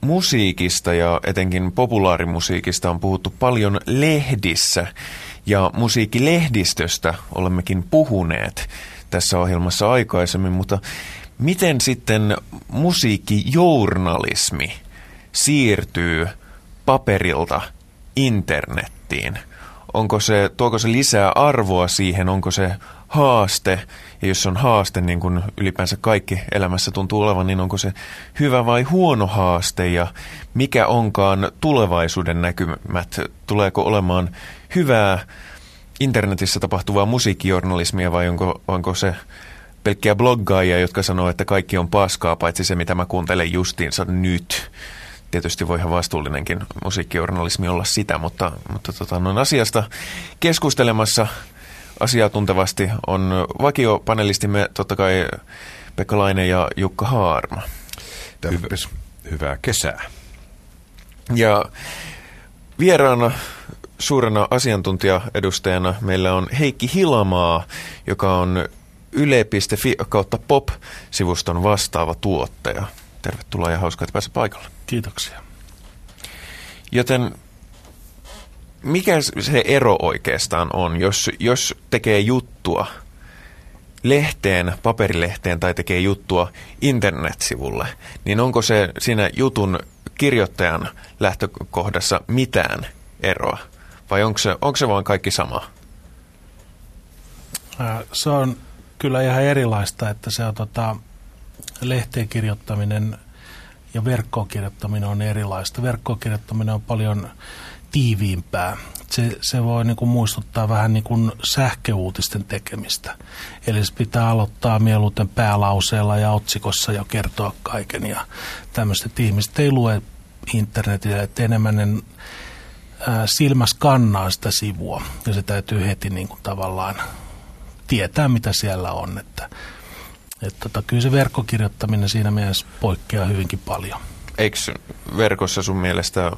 musiikista ja etenkin populaarimusiikista on puhuttu paljon lehdissä ja musiikkilehdistöstä olemmekin puhuneet tässä ohjelmassa aikaisemmin, mutta miten sitten musiikkijournalismi siirtyy paperilta internettiin? Onko se, tuoko se lisää arvoa siihen, onko se haaste, ja jos on haaste, niin kuin ylipäänsä kaikki elämässä tuntuu olevan, niin onko se hyvä vai huono haaste, ja mikä onkaan tulevaisuuden näkymät? Tuleeko olemaan hyvää internetissä tapahtuvaa musiikkijournalismia, vai onko, onko se pelkkiä bloggaajia, jotka sanoo, että kaikki on paskaa, paitsi se, mitä mä kuuntelen justiinsa nyt. Tietysti voi ihan vastuullinenkin musiikkijournalismi olla sitä, mutta, mutta tota, noin asiasta keskustelemassa asiaa tuntevasti on vakiopanelistimme totta kai Pekka Laine ja Jukka Haarma. Terveys. Hyvää kesää. Ja vieraana suurena asiantuntijaedustajana meillä on Heikki Hilamaa, joka on yle.fi kautta pop-sivuston vastaava tuottaja. Tervetuloa ja hauskaa, että pääsee paikalle. Kiitoksia. Joten mikä se ero oikeastaan on, jos, jos tekee juttua lehteen, paperilehteen tai tekee juttua internetsivulle, niin onko se siinä jutun kirjoittajan lähtökohdassa mitään eroa? Vai onko se, onko se vaan kaikki sama? Se on kyllä ihan erilaista, että se on tota, lehteen kirjoittaminen ja verkkoon kirjoittaminen on erilaista. Verkkoon kirjoittaminen on paljon tiiviimpää. Se, se voi niin kuin muistuttaa vähän niin kuin sähköuutisten tekemistä. Eli se pitää aloittaa mieluiten päälauseella ja otsikossa ja kertoa kaiken. Ja tämmöiset ihmiset ei lue internetiä, että enemmän ne silmäs kannaa sitä sivua. Ja se täytyy heti niin kuin tavallaan tietää, mitä siellä on. Että, että tota, kyllä se verkkokirjoittaminen siinä mielessä poikkeaa hyvinkin paljon. Eikö verkossa sun mielestä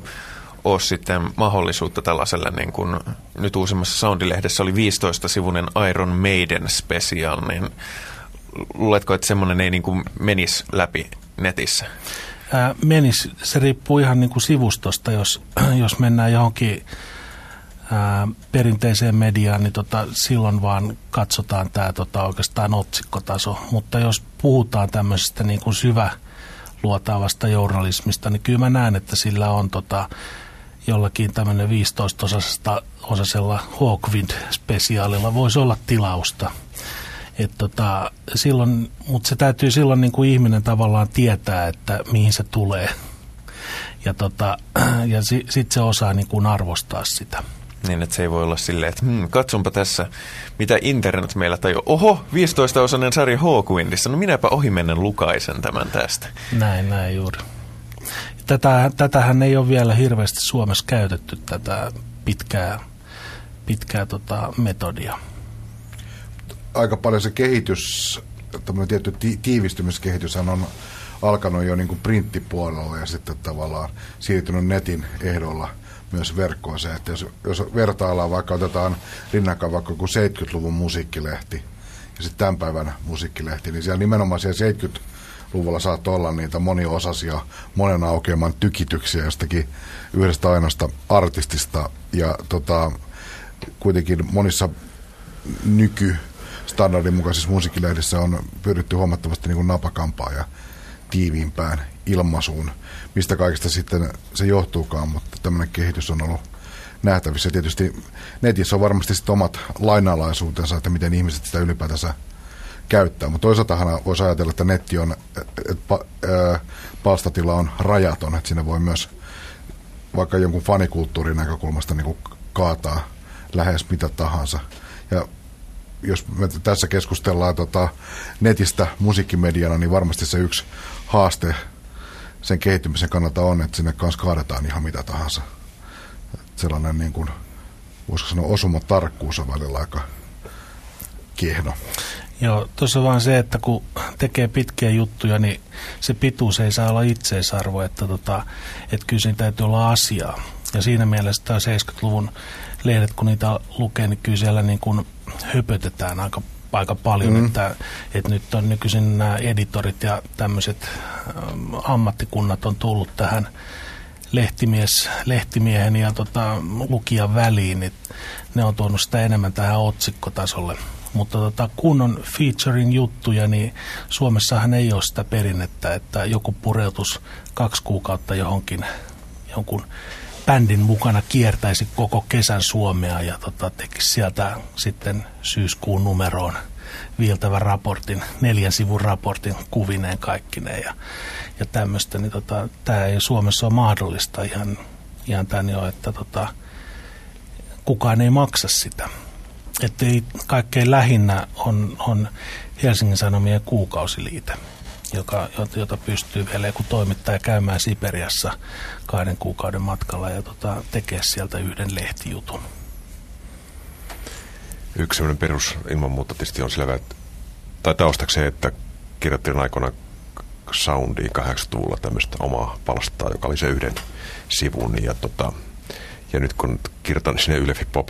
ole sitten mahdollisuutta tällaiselle, niin kuin nyt uusimmassa Soundilehdessä oli 15-sivunen Iron Maiden special, niin luuletko, että semmoinen ei niin kuin menisi läpi netissä? Ää, menis, se riippuu ihan niin kuin sivustosta, jos, jos mennään johonkin ää, perinteiseen mediaan, niin tota, silloin vaan katsotaan tämä tota, oikeastaan otsikkotaso. Mutta jos puhutaan tämmöisestä niin kuin syvä luotaavasta journalismista, niin kyllä mä näen, että sillä on tota, jollakin tämmöinen 15-osasella osasella Hawkwind-spesiaalilla voisi olla tilausta. Et tota, silloin, mutta se täytyy silloin niin kuin ihminen tavallaan tietää, että mihin se tulee. Ja, tota, ja si, sitten se osaa niin kuin arvostaa sitä. Niin, että se ei voi olla silleen, että hmm, katsonpa tässä, mitä internet meillä tai Oho, 15-osainen sarja Hawkwindissa, no minäpä ohimennen lukaisen tämän tästä. Näin, näin juuri. Tätä, tätähän ei ole vielä hirveästi Suomessa käytetty, tätä pitkää, pitkää tota, metodia. Aika paljon se kehitys, tämmöinen tietty ti- tiivistymiskehitys on alkanut jo niin kuin printtipuolella ja sitten tavallaan siirtynyt netin ehdolla myös verkkoon se, että jos, jos vertaillaan vaikka otetaan rinnakkain vaikka kuin 70-luvun musiikkilehti ja sitten tämän päivän musiikkilehti, niin siellä nimenomaan siellä 70 luvulla saattoi olla niitä moniosasia, monen aukeaman tykityksiä jostakin yhdestä ainoasta artistista. Ja tota, kuitenkin monissa nyky standardin mukaisissa musiikkilehdissä on pyritty huomattavasti niin kuin napakampaa ja tiiviimpään ilmaisuun, mistä kaikesta sitten se johtuukaan, mutta tämmöinen kehitys on ollut nähtävissä. Tietysti netissä on varmasti sitten omat lainalaisuutensa, että miten ihmiset sitä ylipäätänsä käyttää. Mutta toisaalta voisi ajatella, että netti on, että palstatila on rajaton, että siinä voi myös vaikka jonkun fanikulttuurin näkökulmasta niin kaataa lähes mitä tahansa. Ja jos me tässä keskustellaan tota, netistä musiikkimediana, niin varmasti se yksi haaste sen kehittymisen kannalta on, että sinne kanssa kaadetaan ihan mitä tahansa. Sellainen niin kuin, voisiko sanoa osuma tarkkuus on välillä aika kiehno. Joo, tuossa vaan se, että kun tekee pitkiä juttuja, niin se pituus ei saa olla itseisarvo, että, tota, että kyllä siinä täytyy olla asiaa. Ja siinä mielessä tämä 70-luvun lehdet, kun niitä lukee, niin kyllä siellä niin kuin höpötetään aika aika paljon, mm. että, että nyt on nykyisin nämä editorit ja tämmöiset ammattikunnat on tullut tähän lehtimies, lehtimiehen ja tota, lukijan väliin, niin ne on tuonut sitä enemmän tähän otsikkotasolle. Mutta tota, kun on featuring juttuja, niin Suomessahan ei ole sitä perinnettä, että joku pureutus kaksi kuukautta johonkin jonkun bändin mukana kiertäisi koko kesän Suomea ja tota, tekisi sieltä sitten syyskuun numeroon viiltävän raportin, neljän sivun raportin kuvineen kaikkineen ja, ja tämmöistä, niin tota, tämä ei Suomessa ole mahdollista ihan, ihan tämän jo, että tota, kukaan ei maksa sitä. Että ei, kaikkein lähinnä on, on Helsingin Sanomien kuukausiliite joka, jota pystyy vielä joku toimittaja käymään Siperiassa kahden kuukauden matkalla ja tota, tekee sieltä yhden lehtijutun. Yksi sellainen perus ilman muuta tietysti on selvä, että, tai taustaksi se, että kirjoittelin aikoina Soundiin 80-luvulla tämmöistä omaa palstaa, joka oli se yhden sivun. Ja, tota, ja nyt kun kirjoitan sinne Ylefi Pop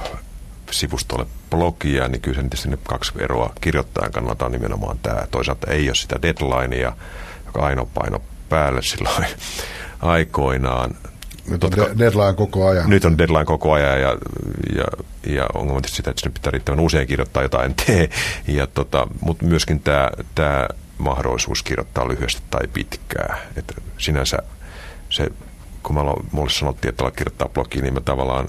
sivustolle blogia, niin kyllä se tietysti ne kaksi eroa kirjoittajan kannalta on nimenomaan tämä. Toisaalta ei ole sitä deadlinea, joka ainoa paino päälle silloin aikoinaan. Nyt on de- deadline koko ajan. Nyt on deadline koko ajan ja, ja, ja ongelma tietysti sitä, että sinne pitää riittävän usein kirjoittaa jotain tee. Ja tota, mutta myöskin tämä, tämä mahdollisuus kirjoittaa lyhyesti tai pitkää. Että sinänsä se, kun mä mulle sanottiin, että aloit kirjoittaa blogiin, niin mä tavallaan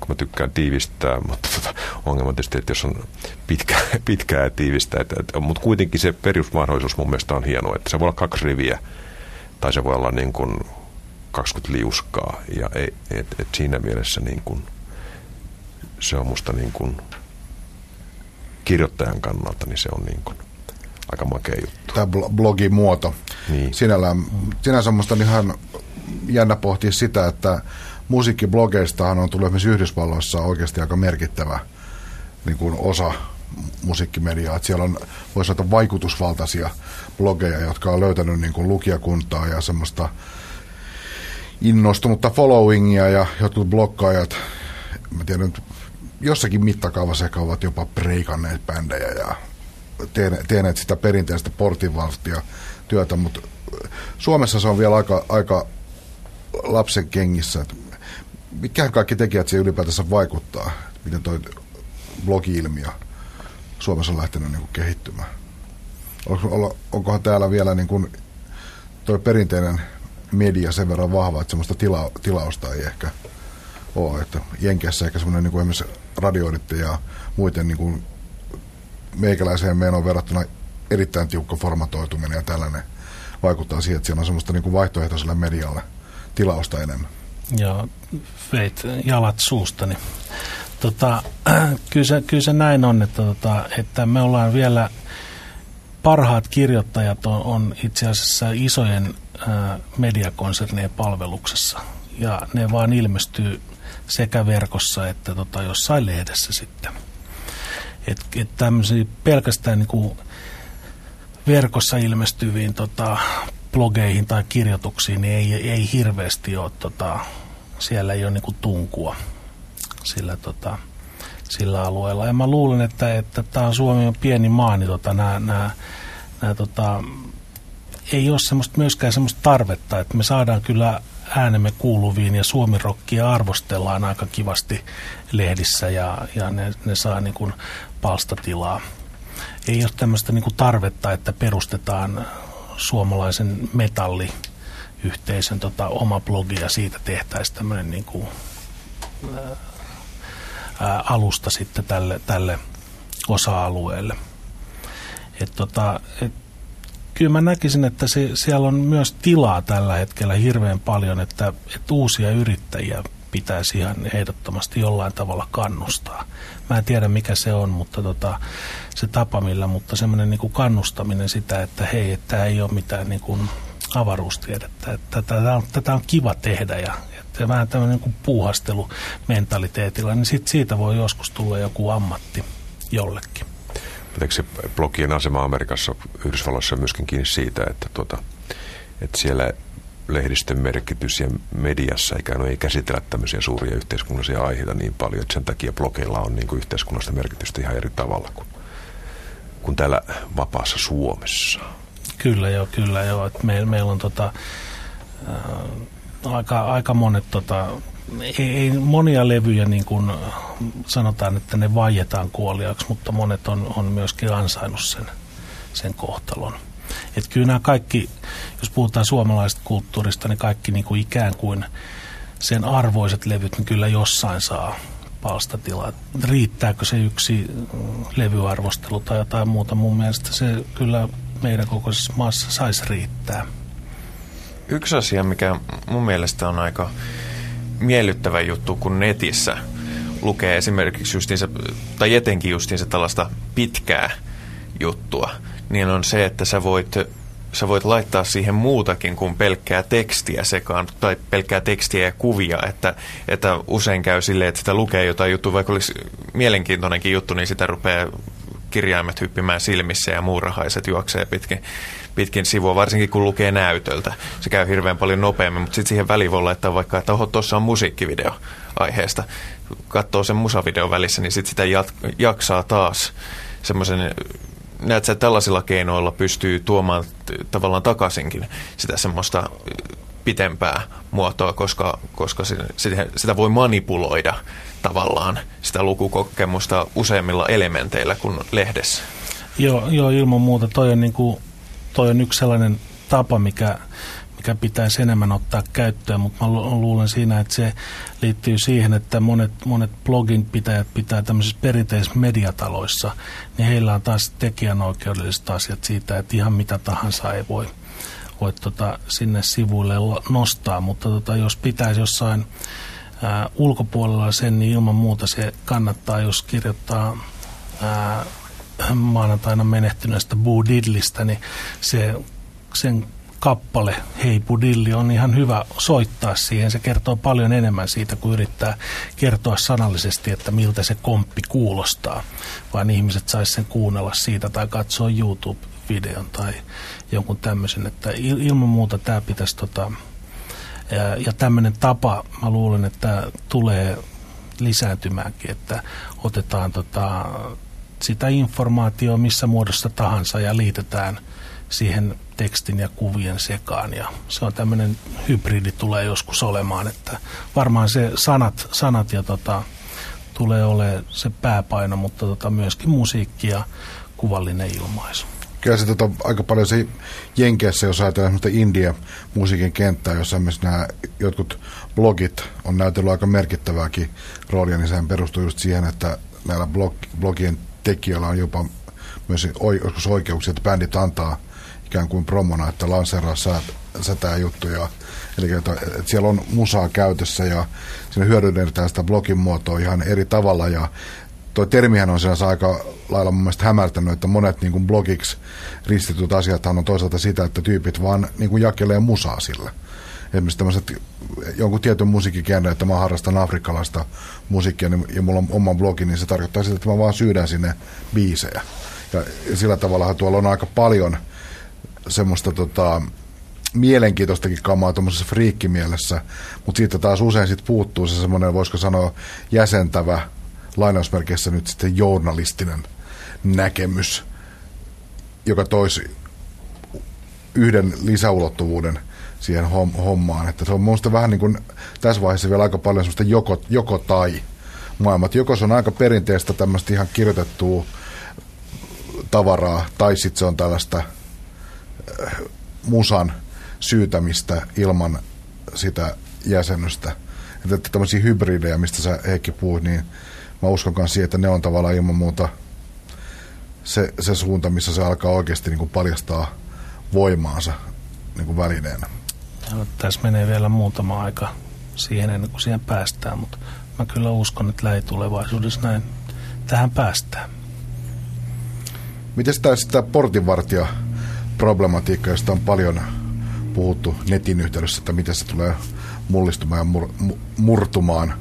kun mä tykkään tiivistää, mutta tota, ongelma on tietysti, että jos on pitkä, pitkää ja tiivistää, että, että, mutta kuitenkin se perusmahdollisuus mun mielestä on hieno, että se voi olla kaksi riviä tai se voi olla niin kuin 20 liuskaa ja et, et, et siinä mielessä niin kuin, se on musta niin kuin, kirjoittajan kannalta, niin se on niin kuin, aika makea juttu. Tämä blogin muoto. Niin. Sinällään, sinänsä musta on ihan jännä pohtia sitä, että musiikkiblogeista on tullut esimerkiksi Yhdysvalloissa oikeasti aika merkittävä niin kuin osa musiikkimediaa. Että siellä on, voisi sanoa, vaikutusvaltaisia blogeja, jotka on löytänyt niin kuin lukijakuntaa ja semmoista innostunutta followingia ja jotkut blokkaajat, mä tiedän, jossakin mittakaavassa ehkä ovat jopa preikanneet bändejä ja tehneet sitä perinteistä portinvaltia työtä, mutta Suomessa se on vielä aika, aika lapsen kengissä. Että mitkä kaikki tekijät siihen ylipäätänsä vaikuttaa, miten tuo blogi-ilmiö Suomessa on lähtenyt niin kuin kehittymään? Onkohan täällä vielä niin kuin toi perinteinen media sen verran vahva, että semmoista tila, tilausta ei ehkä ole. Että Jenkeissä ehkä semmoinen niin kuin esimerkiksi radioidit ja muiden niin kuin meikäläiseen menoon verrattuna erittäin tiukka formatoituminen ja tällainen vaikuttaa siihen, että siellä on semmoista niin kuin vaihtoehtoiselle medialle tilausta enemmän. Joo, veit jalat suustani. Tota, kyllä, se, kyllä se näin on, että, tota, että me ollaan vielä, parhaat kirjoittajat on, on itse asiassa isojen ää, mediakonsernien palveluksessa. Ja ne vaan ilmestyy sekä verkossa että tota, jossain lehdessä sitten. Et, et pelkästään niin kuin verkossa ilmestyviin tota, blogeihin tai kirjoituksiin niin ei, ei hirveästi ole, tota, siellä ei ole niin kuin tunkua sillä, tota, sillä alueella. Ja mä luulen, että, että tämä Suomi on pieni maa, niin tota, nämä, nämä, nämä, tota, ei ole semmoista, myöskään semmoista tarvetta, että me saadaan kyllä äänemme kuuluviin ja suomirokkia arvostellaan aika kivasti lehdissä ja, ja ne, ne saa niin kuin palstatilaa. Ei ole tämmöistä niin kuin tarvetta, että perustetaan suomalaisen metalliyhteisön tota, oma blogi ja siitä tehtäisiin tämmöinen niin kuin, ää, alusta sitten tälle, tälle osa-alueelle. Et tota, et, kyllä mä näkisin, että se, siellä on myös tilaa tällä hetkellä hirveän paljon, että, että uusia yrittäjiä pitäisi ihan ehdottomasti jollain tavalla kannustaa. Mä en tiedä mikä se on, mutta tota, se tapa millä, mutta semmoinen niin kannustaminen sitä, että hei, tämä ei ole mitään niin kuin avaruustiedettä, että tätä on, tätä on kiva tehdä ja että vähän tämmöinen niin puuhastelu mentaliteetilla, niin sit siitä voi joskus tulla joku ammatti jollekin. Pitääkö se blogien asema Amerikassa, Yhdysvalloissa myöskin kiinni siitä, että, tuota, että siellä lehdistön merkitys ja mediassa ikään kuin ei käsitellä tämmöisiä suuria yhteiskunnallisia aiheita niin paljon, että sen takia blogeilla on niin kuin yhteiskunnallista merkitystä ihan eri tavalla kuin kuin täällä vapaassa Suomessa. Kyllä joo, kyllä joo. Meillä, meillä on tota, ää, aika, aika monet tota, ei, ei monia levyjä niin kuin sanotaan, että ne vaietaan kuoliaksi, mutta monet on, on myöskin ansainnut sen, sen kohtalon. Että kyllä nämä kaikki, jos puhutaan suomalaisesta kulttuurista, niin kaikki niin kuin ikään kuin sen arvoiset levyt, niin kyllä jossain saa palstatilaa. Riittääkö se yksi levyarvostelu tai jotain muuta? Mun mielestä se kyllä meidän kokoisessa maassa saisi riittää. Yksi asia, mikä mun mielestä on aika miellyttävä juttu, kun netissä lukee esimerkiksi justiinsa, tai etenkin justiinsa tällaista pitkää juttua, niin on se, että sä voit, sä voit laittaa siihen muutakin kuin pelkkää tekstiä sekaan, tai pelkkää tekstiä ja kuvia, että, että usein käy silleen, että sitä lukee jotain juttua, vaikka olisi mielenkiintoinenkin juttu, niin sitä rupeaa kirjaimet hyppimään silmissä ja muurahaiset juoksee pitkin, pitkin sivua, varsinkin kun lukee näytöltä. Se käy hirveän paljon nopeammin, mutta sitten siihen väliin voi laittaa vaikka, että oho, tuossa on musiikkivideo aiheesta. Katsoo sen musavideon välissä, niin sitten sitä jat- jaksaa taas semmoisen näet sä, tällaisilla keinoilla pystyy tuomaan tavallaan takaisinkin sitä semmoista pitempää muotoa, koska, koska sitä, sitä voi manipuloida tavallaan sitä lukukokemusta useimmilla elementeillä kuin lehdessä. Joo, joo ilman muuta. Toi on, niin kuin, toi on yksi sellainen tapa, mikä, mikä pitäisi enemmän ottaa käyttöön, mutta mä luulen siinä, että se liittyy siihen, että monet, monet blogin pitäjät pitää tämmöisissä perinteisissä mediataloissa, niin heillä on taas tekijänoikeudelliset asiat siitä, että ihan mitä tahansa ei voi, voi tota, sinne sivuille nostaa, mutta tota, jos pitäisi jossain ää, ulkopuolella sen, niin ilman muuta se kannattaa, jos kirjoittaa ää, maanantaina menehtyneestä Boo Diddlistä, niin se, sen kappale Hei Budilli on ihan hyvä soittaa siihen. Se kertoo paljon enemmän siitä, kuin yrittää kertoa sanallisesti, että miltä se komppi kuulostaa. Vaan ihmiset sais sen kuunnella siitä tai katsoa YouTube-videon tai jonkun tämmöisen. Että ilman muuta tämä pitäisi tota, ja, ja tämmöinen tapa, mä luulen, että tulee lisääntymäänkin, että otetaan tota, sitä informaatiota missä muodossa tahansa ja liitetään siihen tekstin ja kuvien sekaan. Ja se on tämmöinen hybridi tulee joskus olemaan, että varmaan se sanat, sanat ja tota, tulee olemaan se pääpaino, mutta tota, myöskin musiikki ja kuvallinen ilmaisu kyllä se tota, aika paljon se Jenkeissä, jos ajatellaan India-musiikin kenttää, jossa myös nämä jotkut blogit on näytellyt aika merkittävääkin roolia, niin sehän perustuu just siihen, että näillä blog, blogien tekijöillä on jopa myös oikeuksia, että bändit antaa ikään kuin promona, että lanseeraa sä, sätää juttuja. Eli että, että siellä on musaa käytössä ja siinä hyödynnetään sitä blogin muotoa ihan eri tavalla ja tuo termihän on siellä aika lailla mun mielestä hämärtänyt, että monet niin kuin blogiksi ristityt asiat on toisaalta sitä, että tyypit vaan niin kuin jakelee musaa sillä. Esimerkiksi tämmöiset jonkun tietyn musiikkikäännön, että mä harrastan afrikkalaista musiikkia niin, ja mulla on oma blogi, niin se tarkoittaa sitä, että mä vaan syydän sinne biisejä. Ja sillä tavalla tuolla on aika paljon semmoista tota, mielenkiintoistakin kamaa tuommoisessa friikkimielessä, mutta siitä taas usein sit puuttuu se semmoinen, voisiko sanoa, jäsentävä lainausmerkeissä nyt sitten journalistinen näkemys, joka toisi yhden lisäulottuvuuden siihen hommaan. Että se on minusta vähän niin kuin tässä vaiheessa vielä aika paljon semmoista joko, joko tai maailmat. Joko se on aika perinteistä tämmöistä ihan kirjoitettua tavaraa, tai sitten se on tällaista musan syytämistä ilman sitä jäsennystä. Että tämmöisiä hybridejä, mistä sä Heikki puhuit, niin mä uskon myös siihen, että ne on tavallaan ilman muuta se, se suunta, missä se alkaa oikeasti niin kuin paljastaa voimaansa niin kuin välineenä. Ja tässä menee vielä muutama aika siihen ennen kuin siihen päästään, mutta mä kyllä uskon, että lähitulevaisuudessa näin tähän päästään. Miten tämä, sitä portinvartija problematiikka, josta on paljon puhuttu netin yhteydessä, että miten se tulee mullistumaan ja mur, murtumaan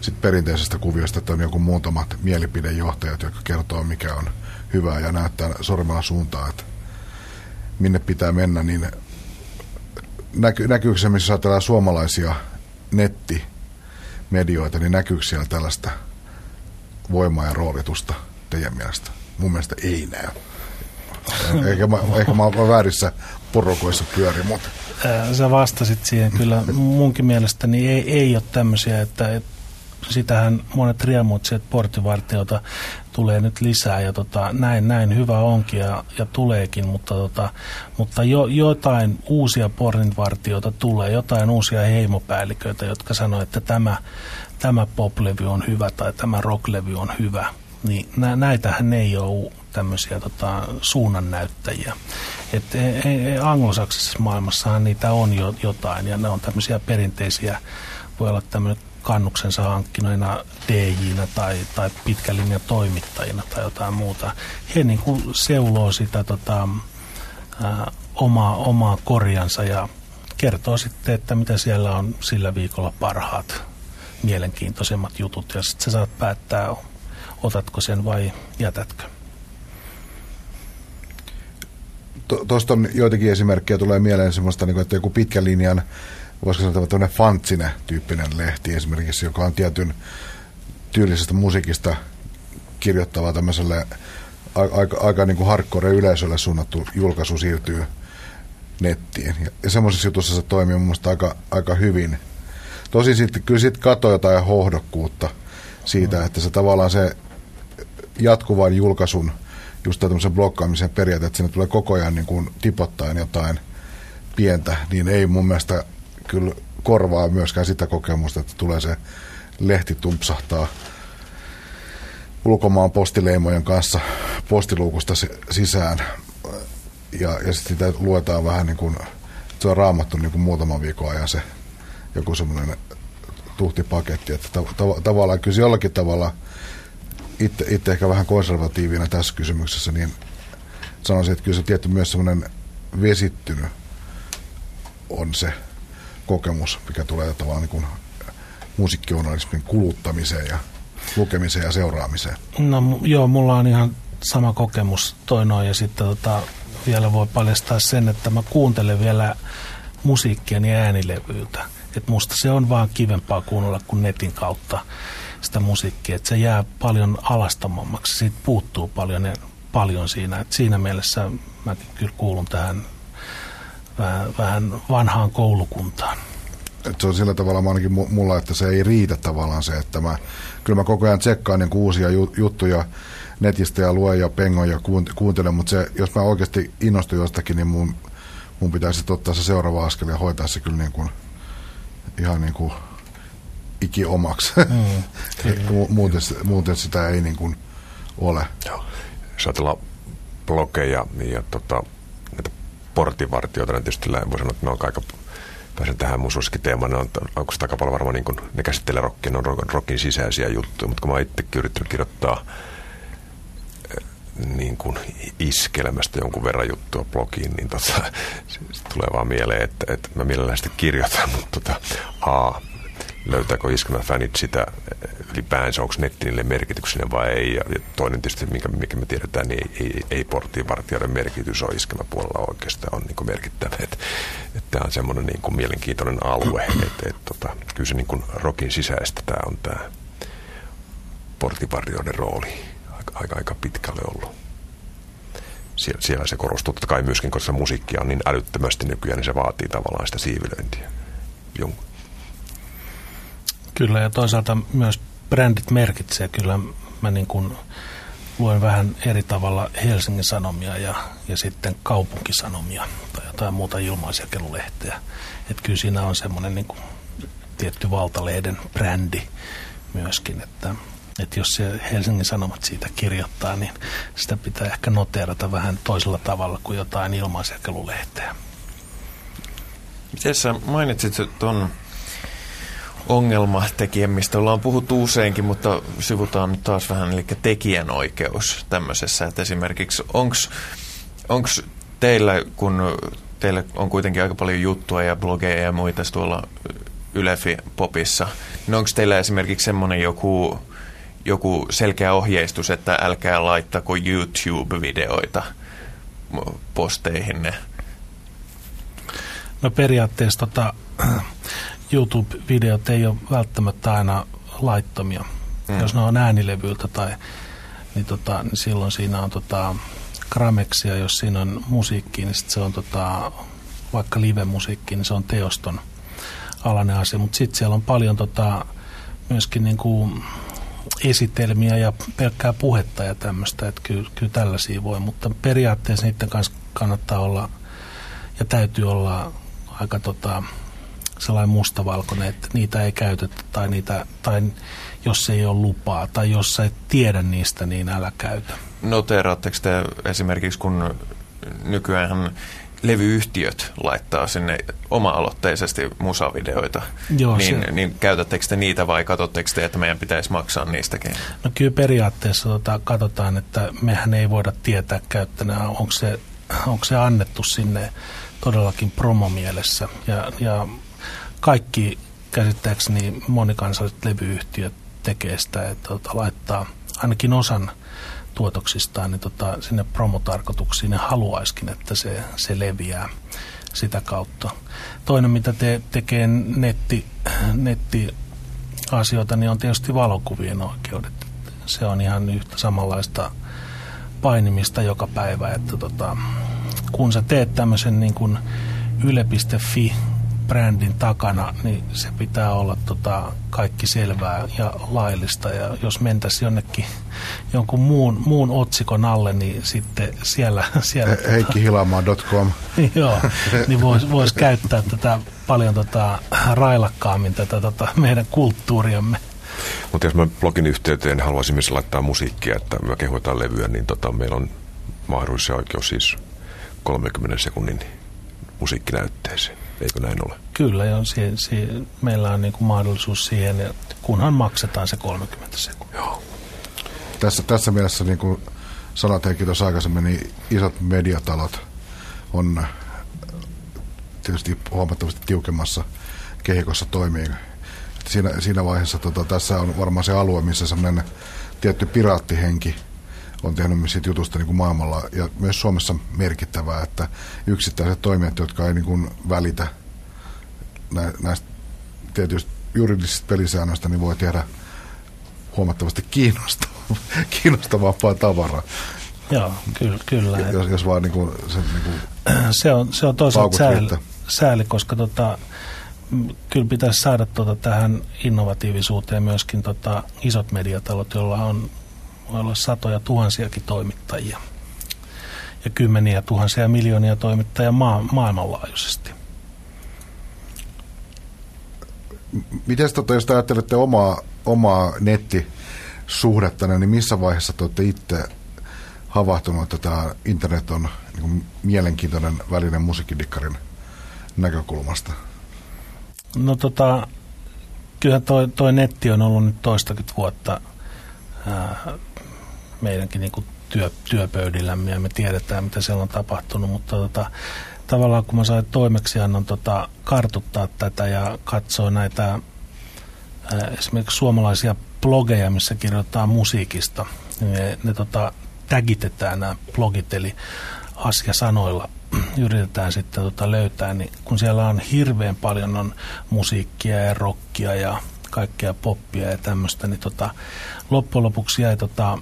sit perinteisestä kuviosta, että on joku muutamat mielipidejohtajat, jotka kertoo, mikä on hyvää ja näyttää sormella suuntaan, että minne pitää mennä, niin näky, näkyykö se, missä ajatellaan suomalaisia nettimedioita, niin näkyykö siellä tällaista voimaa ja roolitusta teidän mielestä? Mun mielestä ei näy. Ehkä mä, ehkä mä oon väärissä porukoissa pyöri, mutta... Sä vastasit siihen kyllä. Munkin mielestäni ei, ei ole tämmöisiä, että, että sitähän monet riemuitsivat portivartiota tulee nyt lisää ja tota, näin, näin hyvä onkin ja, ja tuleekin, mutta, tota, mutta jo, jotain uusia portinvartijoita tulee, jotain uusia heimopäälliköitä, jotka sanoo, että tämä, tämä poplevy on hyvä tai tämä rocklevy on hyvä. Niin nä, näitähän ei ole tämmöisiä tota, suunnannäyttäjiä. Et, anglosaksisessa maailmassahan niitä on jo, jotain ja ne on tämmöisiä perinteisiä, voi olla tämmöinen kannuksensa hankkinoina dj tai, tai pitkälinjan toimittajina tai jotain muuta. He niin kuin seuloo sitä tota, ää, omaa, omaa korjansa ja kertoo sitten, että mitä siellä on sillä viikolla parhaat, mielenkiintoisemmat jutut. Ja sitten sä saat päättää, otatko sen vai jätätkö. Tuosta on joitakin esimerkkejä, tulee mieleen semmoista, niin että joku pitkän linjan voisiko sanoa tämmöinen fantsine-tyyppinen lehti esimerkiksi, joka on tietyn tyylisestä musiikista kirjoittava tämmöiselle aika, aika niin kuin hardcore-yleisölle suunnattu julkaisu siirtyy nettiin. Ja, ja semmoisessa jutussa se toimii mun mielestä aika, aika hyvin. Tosi sitten kyllä sitten katoi jotain hohdokkuutta siitä, mm. että se tavallaan se jatkuvan julkaisun, just tämmöisen blokkaamisen periaate, että sinne tulee koko ajan niin kuin tipottaen jotain pientä, niin ei mun mielestä kyllä korvaa myöskään sitä kokemusta, että tulee se lehti tumpsahtaa ulkomaan postileimojen kanssa postiluukusta sisään. Ja, ja sitten sitä luetaan vähän niin kuin, se on raamattu niin kuin muutaman viikon ajan se joku semmoinen tuhtipaketti. Että tav- tav- tavallaan kyllä jollakin tavalla itse, itse ehkä vähän konservatiivina tässä kysymyksessä, niin sanoisin, että kyllä se tietty myös semmoinen vesittynyt on se kokemus, mikä tulee tavallaan niin kuin musiikkijournalismin kuluttamiseen ja lukemiseen ja seuraamiseen? No joo, mulla on ihan sama kokemus toi noin ja sitten tota, vielä voi paljastaa sen, että mä kuuntelen vielä musiikkia ja äänilevyiltä. Että musta se on vaan kivempaa kuunnella kuin netin kautta sitä musiikkia, että se jää paljon alastomammaksi, siitä puuttuu paljon, paljon siinä. Et siinä mielessä mäkin kyllä kuulun tähän vähän, vähän vanhaan koulukuntaan. Et se on sillä tavalla ainakin mulla, että se ei riitä tavallaan se, että mä, kyllä mä koko ajan tsekkaan niin uusia juttuja netistä ja luen ja pengon ja kuuntelen, mutta se, jos mä oikeasti innostun jostakin, niin mun, mun pitäisi ottaa se seuraava askel ja hoitaa se kyllä niin kuin, ihan niin kuin iki omaksi. Mm, muuten, muuten sitä ei niin kuin ole. Joo. Jos ajatellaan blogeja ja tota, portinvartijoita, niin tietysti voi sanoa, että ne on aika pääsen tähän mun suosikkiteemaan, on, onko sitä aika varmaan niin kuin, ne käsittelee rockia, ne on rockin sisäisiä juttuja, mutta kun mä itsekin yrittänyt kirjoittaa eh, niin kuin iskelmästä jonkun verran juttua blogiin, niin tota, se, se tulee vaan mieleen, että, että mä mielellään sitä kirjoitan, mutta tota, A, löytääkö iskelmäfänit sitä ylipäänsä, onko netti niille merkityksinen vai ei. Ja toinen tietysti, mikä, mikä me tiedetään, niin ei, ei, ei porttivartijoiden merkitys ole iskelmäpuolella oikeastaan on niin merkittävä. Että et tämä on semmoinen niin kuin mielenkiintoinen alue. Että et, tota, kyllä se niin kuin rokin sisäistä tämä on tämä porttivartijoiden rooli aika, aika, aika pitkälle ollut. Siellä, siellä se korostuu totta kai myöskin, koska musiikkia on niin älyttömästi nykyään, niin se vaatii tavallaan sitä siivilöintiä. Jonkun Kyllä, ja toisaalta myös brändit merkitsee. Kyllä mä niin kuin luen vähän eri tavalla Helsingin Sanomia ja, ja sitten kaupunkisanomia tai jotain muuta ilmaisjakelulehteä. Että kyllä siinä on semmoinen niin kuin tietty valtalehden brändi myöskin, että, että jos se Helsingin Sanomat siitä kirjoittaa, niin sitä pitää ehkä noteerata vähän toisella tavalla kuin jotain ilmaisjakelulehteä. Miten sä mainitsit tuon ongelmatekijä, mistä ollaan puhuttu useinkin, mutta sivutaan nyt taas vähän, eli tekijänoikeus tämmöisessä, että esimerkiksi onko teillä, kun teillä on kuitenkin aika paljon juttua ja blogeja ja muita tuolla Ylefi-popissa, niin onko teillä esimerkiksi semmoinen joku, joku selkeä ohjeistus, että älkää laittako YouTube-videoita posteihinne? No periaatteessa tota, YouTube-videot ei ole välttämättä aina laittomia. Mm. Jos ne on äänilevyiltä tai niin, tota, niin silloin siinä on tota, Gramexia, jos siinä on musiikki, niin sit se on tota, vaikka live-musiikki, niin se on teoston alainen asia. Mutta sitten siellä on paljon tota, myöskin niin kuin esitelmiä ja pelkkää puhetta ja tämmöistä, että kyllä, kyllä tällaisia voi, mutta periaatteessa niiden kanssa kannattaa olla ja täytyy olla aika tota, sellainen mustavalkoinen, että niitä ei käytetä tai, niitä, tai jos ei ole lupaa tai jos sä et tiedä niistä, niin älä käytä. Noteeraatteko te esimerkiksi, kun nykyään levyyhtiöt laittaa sinne oma-aloitteisesti musavideoita, Joo, niin, se... niin käytättekö te niitä vai katsotteko te, että meidän pitäisi maksaa niistäkin? No kyllä periaatteessa tota, katsotaan, että mehän ei voida tietää käyttänä, onko se, onko se annettu sinne todellakin promomielessä. Ja, ja kaikki käsittääkseni monikansalliset levyyhtiöt tekee sitä, että tota, laittaa ainakin osan tuotoksistaan niin tota, sinne promotarkoituksiin ja haluaiskin, että se, se leviää sitä kautta. Toinen, mitä te, tekee netti, nettiasioita, niin on tietysti valokuvien oikeudet. Se on ihan yhtä samanlaista painimista joka päivä, että tota, kun sä teet tämmöisen niin kuin yle.fi brändin takana, niin se pitää olla tota, kaikki selvää ja laillista. Ja jos mentäisiin jonnekin jonkun muun, muun otsikon alle, niin sitten siellä... siellä He, Heikkihilamaa.com Joo, niin voisi vois käyttää tätä paljon tota, railakkaammin tätä tota, meidän kulttuuriamme. Mutta jos mä blogin yhteyteen haluaisin myös laittaa musiikkia, että me kehutaan levyä, niin tota, meillä on mahdollisia oikeus siis 30 sekunnin musiikkinäytteeseen. Eikö näin ole? Kyllä, ja si- si- meillä on niin kuin mahdollisuus siihen, kunhan maksetaan se 30 sekuntia. Joo. Tässä, tässä mielessä, niin kuin sanoit Heikki tuossa aikaisemmin, niin isot mediatalot on tietysti huomattavasti tiukemmassa kehikossa toimii. Siinä, siinä vaiheessa tota, tässä on varmaan se alue, missä semmoinen tietty piraattihenki on tehnyt siitä jutusta niin kuin maailmalla ja myös Suomessa merkittävää, että yksittäiset toimijat, jotka ei niin kuin välitä näistä tietysti juridisista pelisäännöistä, niin voi tehdä huomattavasti kiinnostavaa, kiinnostavampaa tavaraa. Joo, kyllä. kyllä. Jos, jos vaan niin kuin, se, niin kuin se, on, se on toisaalta sääli, sääli, koska tota, kyllä pitäisi saada tota tähän innovatiivisuuteen myöskin tota isot mediatalot, joilla on voi olla satoja tuhansiakin toimittajia ja kymmeniä tuhansia miljoonia toimittajia maa, maailmanlaajuisesti. Miten tota, jos te ajattelette omaa, omaa nettisuhdetta, niin missä vaiheessa te olette itse havahtunut, että tämä internet on niin kuin mielenkiintoinen välinen musiikkidikkarin näkökulmasta? No tota, kyllähän toi, toi netti on ollut nyt toistakymmentä vuotta ää, meidänkin niin kuin työ, työpöydillämme ja me tiedetään, mitä siellä on tapahtunut, mutta tota, tavallaan kun mä sain toimeksiannon tota, kartuttaa tätä ja katsoa näitä esimerkiksi suomalaisia blogeja, missä kirjoittaa musiikista, niin ne, ne tota, tagitetään nämä blogit, eli asiasanoilla yritetään sitten tota löytää, niin kun siellä on hirveän paljon on musiikkia ja rockia ja kaikkea poppia ja tämmöistä, niin tota, loppujen lopuksi jäi tota,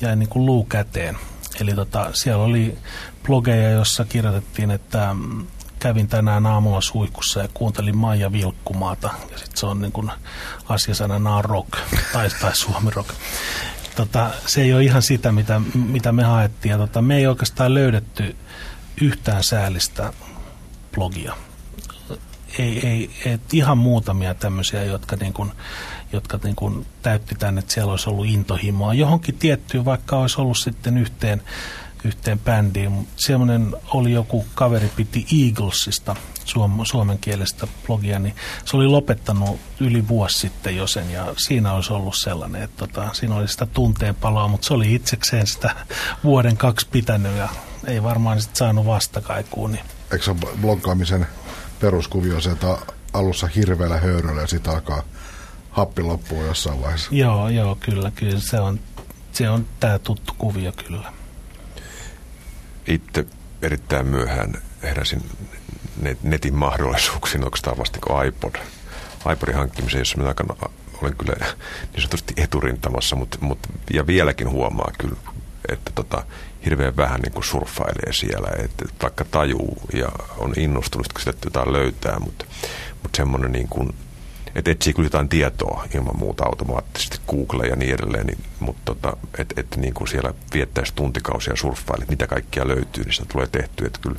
jäi niin kuin luu käteen. Eli tota, siellä oli blogeja, jossa kirjoitettiin, että mm, kävin tänään aamulla suihkussa ja kuuntelin Maija Vilkkumaata. Ja sitten se on niin kuin asiasanana rock tai, tai suomi rock. Tota, se ei ole ihan sitä, mitä, mitä me haettiin. Ja tota, me ei oikeastaan löydetty yhtään säällistä blogia. Ei, ei, ihan muutamia tämmöisiä, jotka niin kuin jotka niin kuin täytti tänne, että siellä olisi ollut intohimoa johonkin tiettyyn, vaikka olisi ollut sitten yhteen, yhteen bändiin. Semmoinen oli joku kaveri piti Eaglesista, suom, suomen kielestä blogia, niin se oli lopettanut yli vuosi sitten jo sen ja siinä olisi ollut sellainen, että tota, siinä oli sitä tunteen paloa, mutta se oli itsekseen sitä vuoden kaksi pitänyt ja ei varmaan sitten saanut vastakaikuun. Niin. Eikö se bloggaamisen peruskuvio se, että alussa hirveällä höyryllä ja sitten alkaa happi loppuu jossain vaiheessa. Joo, joo, kyllä, kyllä se on, se on tämä tuttu kuvio kyllä. Itse erittäin myöhään heräsin netin mahdollisuuksiin oikeastaan vasta kuin iPod. iPodin hankkimiseen, jossa minä aikana olen kyllä niin sanotusti eturintamassa, mutta, mutta, ja vieläkin huomaa kyllä että tota, hirveän vähän niin kuin surffailee siellä, että vaikka tajuu ja on innostunut, kun sitä jotain löytää, mutta, mutta semmoinen niin kuin, että etsii kyllä jotain tietoa ilman muuta automaattisesti Google ja niin edelleen, niin, mutta tota, että et niin kuin siellä viettäisi tuntikausia surffaille, mitä kaikkia löytyy, niin sitä tulee tehty, että kyllä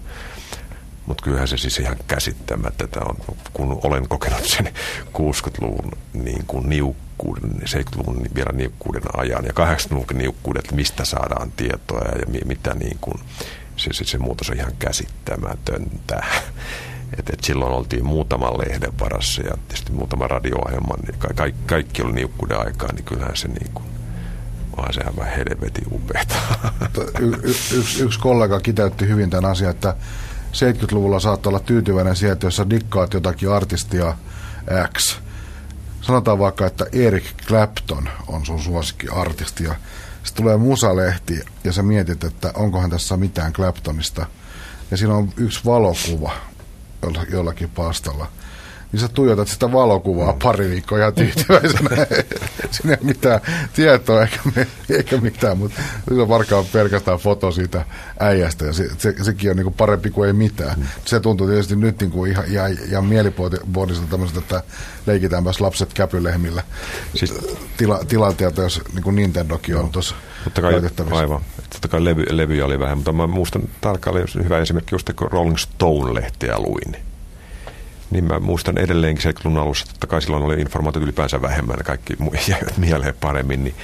mutta kyllähän se siis ihan käsittämättä on, kun olen kokenut sen 60-luvun niin kuin niukkuuden, 70-luvun vielä niukkuuden ajan ja 80-luvun niukkuuden, että mistä saadaan tietoa ja mitä niin kuin, se, se, se muutos on ihan käsittämätöntä. Et, et silloin oltiin muutaman lehden varassa ja tietysti muutama radio-ohjelman, niin ka- kaikki, kaikki oli niukkuuden aikaa, niin kyllähän se niin kuin, onhan sehän vähän helvetin upeata. Y- y- yksi, yksi kollega kiteytti hyvin tämän asian, että 70-luvulla saattaa olla tyytyväinen sieltä, jossa dikkaat jotakin artistia X. Sanotaan vaikka, että Eric Clapton on sun suosikkiartisti ja sitten tulee musalehti ja sä mietit, että onkohan tässä mitään Claptonista. Ja siinä on yksi valokuva jollakin pastalla niin sä tuijotat sitä valokuvaa pari viikkoa ihan tyytyväisenä. Siinä ei ole mitään tietoa eikä, me, eikä mitään, mutta se on varkaan pelkästään foto siitä äijästä ja se, se, sekin on niin kuin parempi kuin ei mitään. Se tuntuu tietysti nyt niin kuin ihan, ihan, ihan mielipuoliselta tämmöiseltä, että leikitäänpäs lapset käpylehmillä siis, Tila, tilanteelta, jos niin kuin Nintendokin on tuossa Totta kai, aivan. Totta kai levy, levyjä oli vähän, mutta mä muistan tarkalleen hyvä esimerkki, just kun Rolling Stone-lehteä luin. Niin mä muistan edelleenkin 70-luvun alussa, totta kai silloin oli informaatiot ylipäänsä vähemmän ja kaikki jäivät mieleen paremmin, niin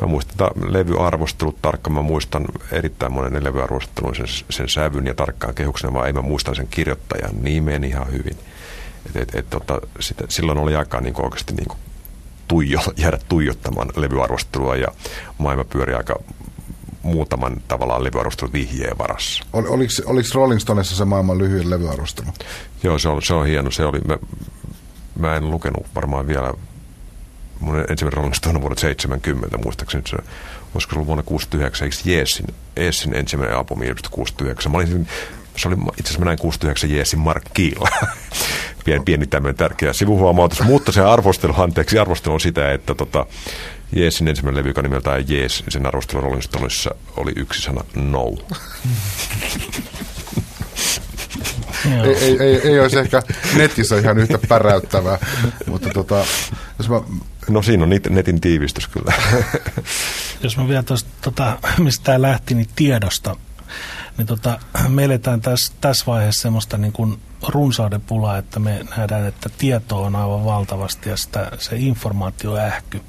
mä muistan levyarvostelut tarkkaan, mä muistan erittäin monen levyarvostelun sen, sen sävyn ja tarkkaan kehuksena, vaan ei mä muistan sen kirjoittajan nimen ihan hyvin. Et, et, et, tota, sitä, silloin oli aikaa niin oikeasti niin tuijo, jäädä tuijottamaan levyarvostelua ja maailma pyöri aika muutaman tavallaan levyarvostelun vihjeen varassa. Ol, oliko, oliko Rolling Stoneissa se maailman lyhyin levyarvostelu? Joo, se on, se on hieno. Se oli, mä, mä en lukenut varmaan vielä mun ensimmäinen Rolling Stone vuodelta 70, muistaakseni se olisiko se ollut vuonna 69, eikö Jeesin, Jeesin ensimmäinen albumi ilmestyi 69. Mä olin, se oli itse asiassa mä näin 69 Jeesin Mark Kiila. pieni, pieni tämmöinen tärkeä sivuhuomautus, mutta se arvostelu, anteeksi, arvostelu on sitä, että tota, Jeesin ensimmäinen levy, joka nimeltään Jees, sen arvostelu Rolling Stoneissa oli yksi sana no. ei, ei, ei, ei olisi ehkä netissä ihan yhtä päräyttävää, mutta tota, jos mä... No siinä on netin tiivistys kyllä. jos mä vielä tuosta, tota, mistä tämä lähti, niin tiedosta, niin tota, me eletään tässä, tässä vaiheessa semmoista niin kuin runsauden pulaa, että me nähdään, että tietoa on aivan valtavasti ja sitä, se informaatio ähky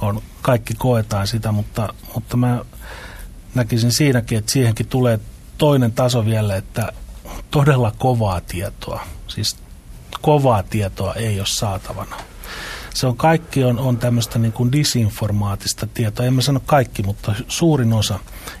on, kaikki koetaan sitä, mutta, mutta mä näkisin siinäkin, että siihenkin tulee toinen taso vielä, että todella kovaa tietoa, siis kovaa tietoa ei ole saatavana. Se on kaikki on, on tämmöistä niin kuin disinformaatista tietoa. En mä sano kaikki, mutta suurin osa.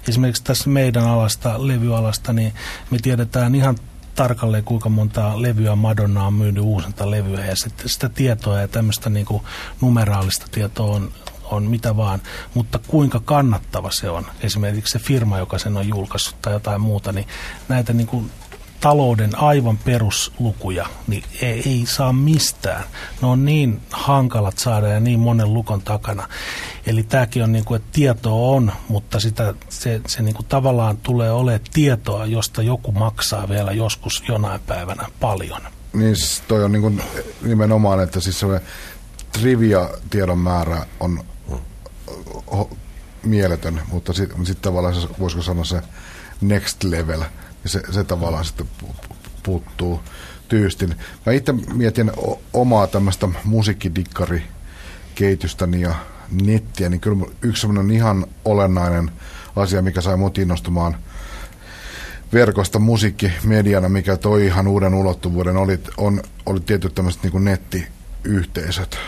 Esimerkiksi tässä meidän alasta, levyalasta, niin me tiedetään ihan tarkalleen, kuinka monta levyä Madonna on myynyt uusinta levyä. Ja sitten sitä tietoa ja tämmöistä niin kuin numeraalista tietoa on, on mitä vaan, mutta kuinka kannattava se on, esimerkiksi se firma, joka sen on julkaissut tai jotain muuta, niin näitä niin kuin talouden aivan peruslukuja, niin ei, ei saa mistään. Ne on niin hankalat saada ja niin monen lukon takana. Eli tämäkin on niin kuin, että tietoa on, mutta sitä, se, se niin kuin tavallaan tulee olemaan tietoa, josta joku maksaa vielä joskus jonain päivänä paljon. Niin siis toi on niin kuin nimenomaan, että siis trivia-tiedon määrä on mieletön, mutta sitten sit tavallaan voisiko sanoa se next level, niin se, se tavallaan sitten puuttuu tyystin. Mä itse mietin omaa tämmöistä musiikkidikkari-kehitystäni ja nettiä, niin kyllä yksi semmoinen ihan olennainen asia, mikä sai mut innostumaan verkosta musiikkimediana, mikä toi ihan uuden ulottuvuuden, oli, on, oli tietyt tämmöiset niin nettiyhteisöt,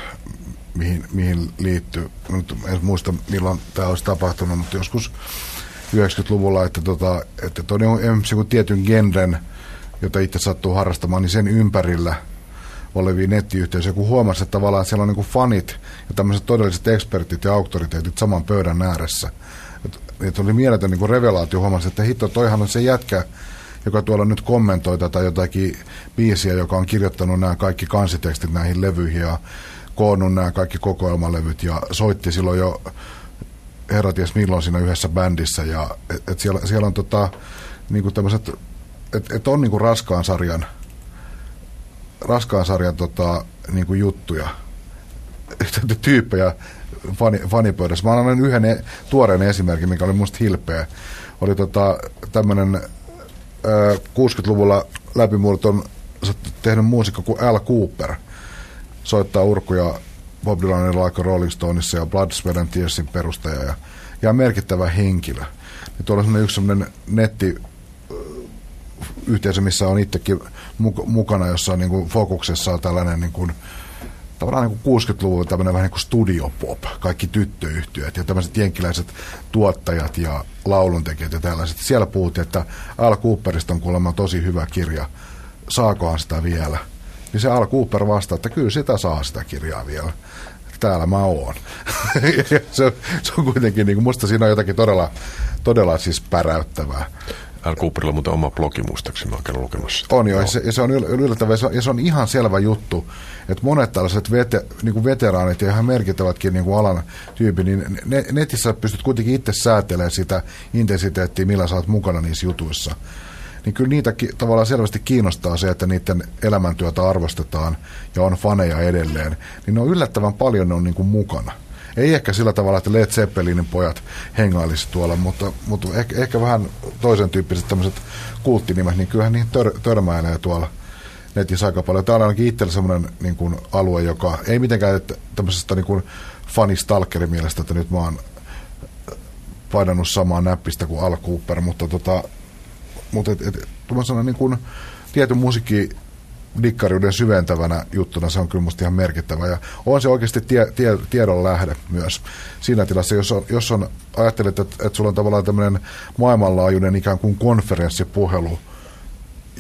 mihin, mihin liittyy. Nyt en muista milloin tämä olisi tapahtunut, mutta joskus 90-luvulla, että, tota, että toi on esimerkiksi tietyn genren, jota itse sattuu harrastamaan, niin sen ympärillä olevia nettiyhteisöjä, kun huomasi, että tavallaan siellä on niin fanit ja tämmöiset todelliset ekspertit ja auktoriteetit saman pöydän ääressä. Että et oli mieletön niin revelaatio, huomasi, että hitto, toihan on se jätkä, joka tuolla nyt kommentoi tätä jotakin biisiä, joka on kirjoittanut nämä kaikki kansitekstit näihin levyihin ja koonnut nämä kaikki kokoelmalevyt ja soitti silloin jo herraties milloin siinä yhdessä bändissä. Ja et, et siellä, siellä on tota, niinku tämmöiset, että et on niinku raskaan sarjan, raskaan sarjan tota, niinku juttuja, tyyppejä fani, fanipöydässä. Mä annan yhden e, tuoreen esimerkin, mikä oli musta hilpeä. Oli tota, tämmöinen 60-luvulla läpimurton tehnyt muusikko kuin Al Cooper. Soittaa urkuja Bob Dylanin Like Rolling Stoneissa ja Blood, Sweat and Tearsin perustaja ja, ja merkittävä henkilö. Ja tuolla on yksi sellainen netti yhteisö, missä on itsekin mukana, jossa on niin kuin fokuksessa on tällainen niin kuin, tavallaan niin kuin 60-luvulla tämmöinen vähän niin kuin studiopop, kaikki tyttöyhtiöt ja tämmöiset jenkkiläiset tuottajat ja lauluntekijät ja tällaiset. Siellä puhuttiin, että Al Cooperista on kuulemma tosi hyvä kirja, saakohan sitä vielä? Niin se Al Cooper vastaa, että kyllä sitä saa sitä kirjaa vielä. Täällä mä oon. se, se, on kuitenkin, niin kuin, musta siinä on jotakin todella, todella siis päräyttävää. Al Cooperilla on muuten oma blogi muistaakseni, mä oon lukemassa. On joo, ja se, se on yllättävää, ja se on ihan selvä juttu, että monet tällaiset vete, niin kuin veteraanit ja ihan merkittävätkin niin kuin alan tyyppi, niin ne, netissä pystyt kuitenkin itse säätelemään sitä intensiteettiä, millä sä oot mukana niissä jutuissa. Niin kyllä niitä tavallaan selvästi kiinnostaa se, että niiden elämäntyötä arvostetaan ja on faneja edelleen. Niin ne on yllättävän paljon ne on niin kuin mukana. Ei ehkä sillä tavalla, että Led Zeppelinin pojat hengailisi tuolla, mutta, mutta ehkä, ehkä vähän toisen tyyppiset tämmöiset kulttinimet, niin kyllähän niihin tör, törmäilee tuolla netissä aika paljon. Tämä on ainakin itsellä semmoinen niin kuin alue, joka ei mitenkään tämmöisestä niin kuin fanistalkerin mielestä, että nyt mä oon painanut samaa näppistä kuin Al Cooper, mutta tota, mutta et, et, niin kuin tietyn musiikki dikkariuden syventävänä juttuna se on kyllä musta ihan merkittävä. Ja on se oikeasti tie, tie, tiedon lähde myös siinä tilassa, jos, on, jos on, ajattelet, että, että sulla on tavallaan tämmöinen maailmanlaajuinen ikään kuin konferenssipuhelu,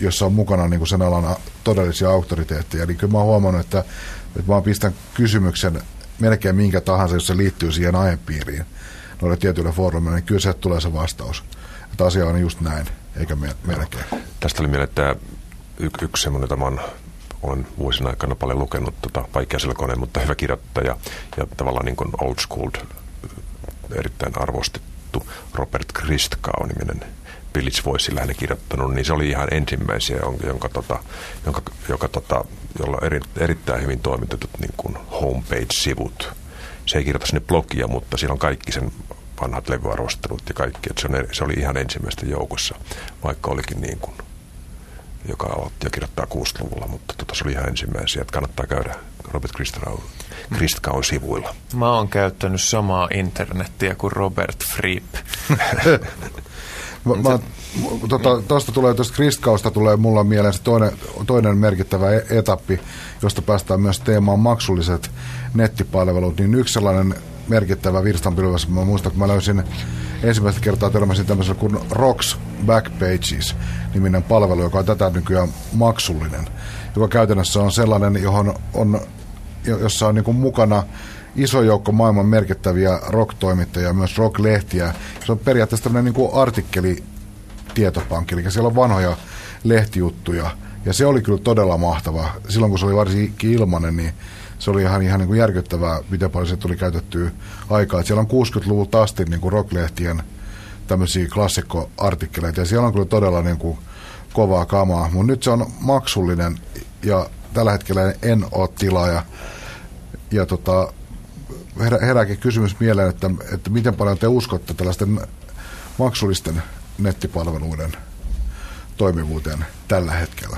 jossa on mukana niin kuin sen alan todellisia auktoriteetteja, niin kyllä mä oon huomannut, että, että mä pistän kysymyksen melkein minkä tahansa, jos se liittyy siihen aihepiiriin noille tietyille foorumille, niin kyllä se tulee se vastaus. Että asia on just näin, eikä me, melkein. Tästä oli mieleen, että y- yksi semmoinen, jota olen, vuosina aikana paljon lukenut, tota, vaikea koneen, mutta hyvä kirjoittaja ja tavallaan niin kuin old school, erittäin arvostettu Robert Christgau niminen Village Voice hänen kirjoittanut, niin se oli ihan ensimmäisiä, jonka, jonka, tota, jonka, joka, tota, jolla eri, erittäin hyvin toimitetut niin kuin homepage-sivut. Se ei kirjoita sinne blogia, mutta siellä on kaikki sen vanhat levyarvostelut ja kaikki. Että se, on, se oli ihan ensimmäistä joukossa, vaikka olikin niin kuin joka aloitti jo kirjoittaa 60-luvulla, mutta tota, se oli ihan ensimmäisiä, että kannattaa käydä Robert Christkaun sivuilla. Mä oon käyttänyt samaa internettiä kuin Robert Fripp. mä, mä, tota, tosta tulee, tuosta Kristkausta tulee mulla mieleen se toinen, toinen merkittävä e- etappi, josta päästään myös teemaan maksulliset nettipalvelut, niin yksi sellainen merkittävä virstanpylväs, mä muistan, kun mä löysin ensimmäistä kertaa törmäsin tämmöisellä kuin Rocks Backpages niminen palvelu, joka on tätä nykyään maksullinen, joka käytännössä on sellainen, johon on, jossa on niin mukana iso joukko maailman merkittäviä rock-toimittajia, myös rock-lehtiä. Se on periaatteessa tämmöinen niin kuin artikkeli tietopankki, eli siellä on vanhoja lehtijuttuja. Ja se oli kyllä todella mahtava. Silloin kun se oli varsinkin ilmanen, niin se oli ihan, ihan niin kuin järkyttävää, miten paljon se tuli käytettyä aikaa. Et siellä on 60-luvulta asti niin kuin rocklehtien tämmöisiä klassikkoartikkeleita, ja siellä on kyllä todella niin kuin kovaa kamaa. Mutta nyt se on maksullinen, ja tällä hetkellä en ole tilaaja. Ja tota, herä, herääkin kysymys mieleen, että, että miten paljon te uskotte tällaisten maksullisten nettipalveluiden toimivuuteen tällä hetkellä?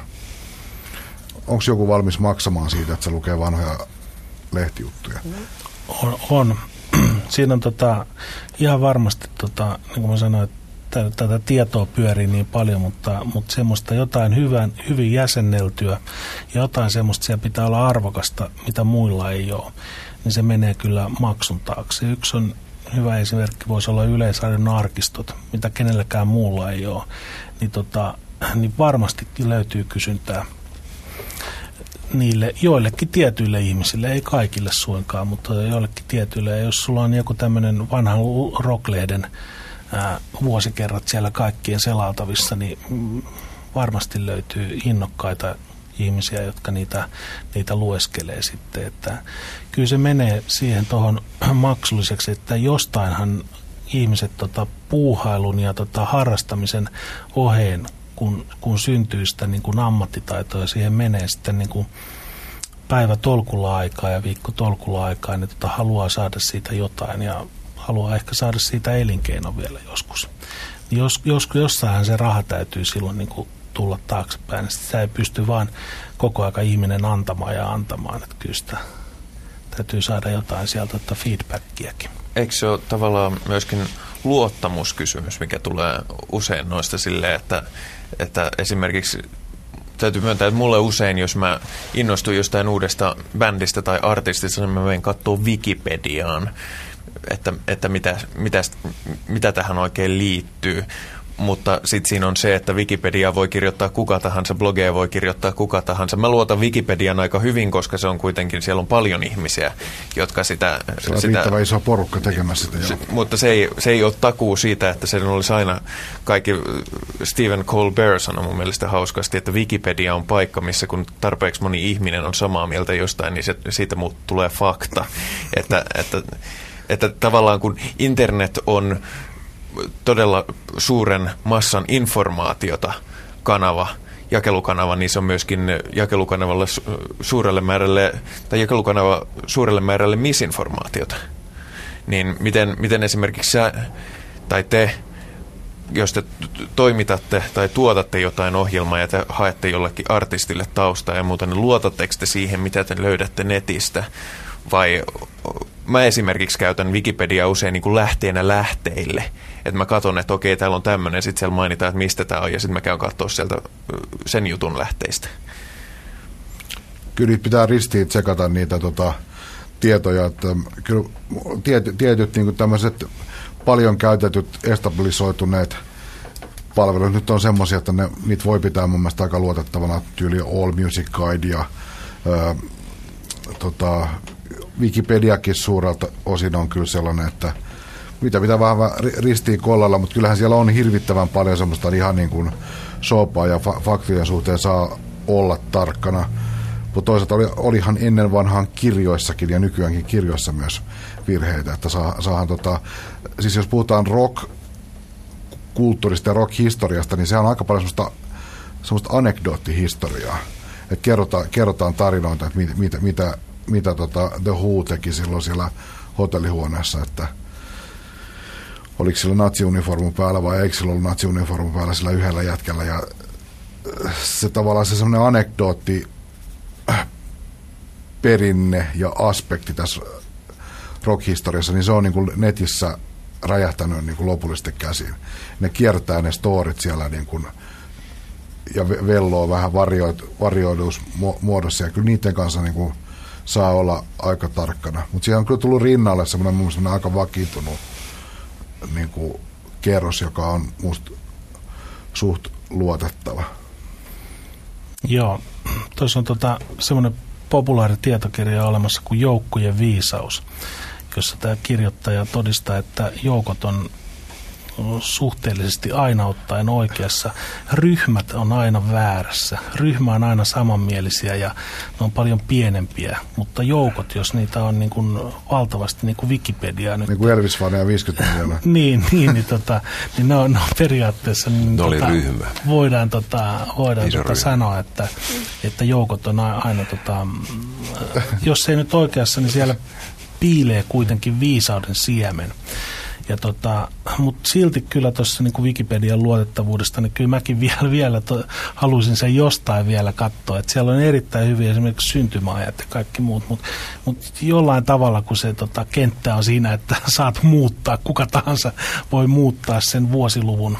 Onko joku valmis maksamaan siitä, että se lukee vanhoja lehtijuttuja? On. on. Siinä on tota, ihan varmasti, tota, niin kuin mä sanoin, että tätä tietoa pyörii niin paljon, mutta, mutta semmoista jotain hyvän, hyvin jäsenneltyä ja jotain semmoista siellä pitää olla arvokasta, mitä muilla ei ole, niin se menee kyllä maksun taakse. Yksi on hyvä esimerkki, voisi olla yleisarjon arkistot, mitä kenelläkään muulla ei ole, niin, tota, niin varmasti löytyy kysyntää niille joillekin tietyille ihmisille, ei kaikille suinkaan, mutta joillekin tietyille. Jos sulla on joku tämmöinen vanhan rocklehden ää, vuosikerrat siellä kaikkien selaatavissa, niin varmasti löytyy innokkaita ihmisiä, jotka niitä, niitä lueskelee sitten. Että kyllä se menee siihen tuohon maksulliseksi, että jostainhan ihmiset tota, puuhailun ja tota, harrastamisen oheen, kun, kun syntyy sitä niin kuin ammattitaitoa ja siihen menee sitten niin kuin päivä tolkulla aikaa ja viikko tolkulla aikaa, niin tota, haluaa saada siitä jotain ja haluaa ehkä saada siitä elinkeino vielä joskus. Niin jos, jos, jossain se raha täytyy silloin niin kuin tulla taaksepäin, niin sitä ei pysty vaan koko aika ihminen antamaan ja antamaan, että kyllä sitä täytyy saada jotain sieltä että feedbackiakin. Eikö se ole tavallaan myöskin luottamuskysymys, mikä tulee usein noista silleen, että, että esimerkiksi täytyy myöntää, että mulle usein, jos mä innostun jostain uudesta bändistä tai artistista, niin mä menen katsoa Wikipediaan, että, että mitä, mitä, mitä tähän oikein liittyy mutta sitten siinä on se, että Wikipedia voi kirjoittaa kuka tahansa, blogeja voi kirjoittaa kuka tahansa. Mä luotan Wikipedian aika hyvin, koska se on kuitenkin, siellä on paljon ihmisiä, jotka sitä... Se on sitä, riittävän iso porukka tekemässä sitä, se, Mutta se ei, se ei ole takuu siitä, että se olisi aina kaikki... Stephen Colbert sanoi mun mielestä hauskasti, että Wikipedia on paikka, missä kun tarpeeksi moni ihminen on samaa mieltä jostain, niin se, siitä muut tulee fakta. että, että, että tavallaan kun internet on todella suuren massan informaatiota kanava, jakelukanava, niin se on myöskin jakelukanavalle suurelle määrälle, tai jakelukanava suurelle määrälle misinformaatiota. Niin miten, miten esimerkiksi sä tai te, jos te toimitatte tai tuotatte jotain ohjelmaa ja te haette jollekin artistille taustaa ja muuta, niin luotatteko te siihen, mitä te löydätte netistä, vai mä esimerkiksi käytän Wikipedia usein niin kuin lähteenä lähteille. Että mä katson, että okei, täällä on tämmöinen, sitten siellä mainitaan, että mistä tämä on, ja sitten mä käyn katsoa sieltä sen jutun lähteistä. Kyllä pitää ristiin tsekata niitä tota, tietoja, että kyllä tietyt, tietyt niin tämmöiset paljon käytetyt establisoituneet palvelut nyt on semmoisia, että ne, niitä voi pitää mun mielestä aika luotettavana tyyli All Music Guide ja ää, tota, Wikipediakin suurelta osin on kyllä sellainen, että mitä pitää vähän ristiin kollalla, mutta kyllähän siellä on hirvittävän paljon semmoista ihan niin kuin sopaa ja fa- faktien suhteen saa olla tarkkana. Mutta toisaalta oli, olihan ennen vanhaan kirjoissakin ja nykyäänkin kirjoissa myös virheitä, että saa, saahan tota, siis jos puhutaan rock kulttuurista ja rock-historiasta, niin se on aika paljon semmoista, semmoista anekdoottihistoriaa. Että kerrotaan, kerrotaan tarinoita, että mit, mitä, mitä mitä tota The Who teki silloin siellä hotellihuoneessa, että oliko sillä natsiuniformu päällä vai eikö sillä ollut natsiuniformu päällä sillä yhdellä jätkällä ja äh, se tavallaan se semmoinen anekdootti äh, perinne ja aspekti tässä rock-historiassa, niin se on niin kuin netissä räjähtänyt niin kuin lopullisesti käsiin. Ne kiertää ne storit siellä niin kuin, ja velloo vähän varioidus muodossa ja kyllä niiden kanssa niin kuin saa olla aika tarkkana. Mutta siihen on kyllä tullut rinnalle semmoinen mun aika vakiintunut niin kuin kerros, joka on musta suht luotettava. Joo, tuossa on tota, semmoinen populaari tietokirja olemassa kuin Joukkojen viisaus, jossa tämä kirjoittaja todistaa, että joukot on suhteellisesti aina ottaen oikeassa. Ryhmät on aina väärässä. Ryhmä on aina samanmielisiä ja ne on paljon pienempiä, mutta joukot, jos niitä on niin kuin valtavasti niin kuin Wikipedia nyt. Niin kuin Elvis ja 50 miljoonaa. niin, niin, niin, tota, niin ne on, ne on periaatteessa... Niin, ne tota, ryhmä. Voidaan, tota, voidaan tota ryhmä. sanoa, että, että joukot on aina, tota, jos ei nyt oikeassa, niin siellä piilee kuitenkin viisauden siemen. Ja tota, mutta silti kyllä tuossa niin Wikipedian luotettavuudesta, niin kyllä mäkin vielä, vielä to, halusin sen jostain vielä katsoa. Että siellä on erittäin hyviä esimerkiksi syntymäajat ja kaikki muut, mutta mut jollain tavalla, kun se tota, kenttä on siinä, että saat muuttaa, kuka tahansa voi muuttaa sen vuosiluvun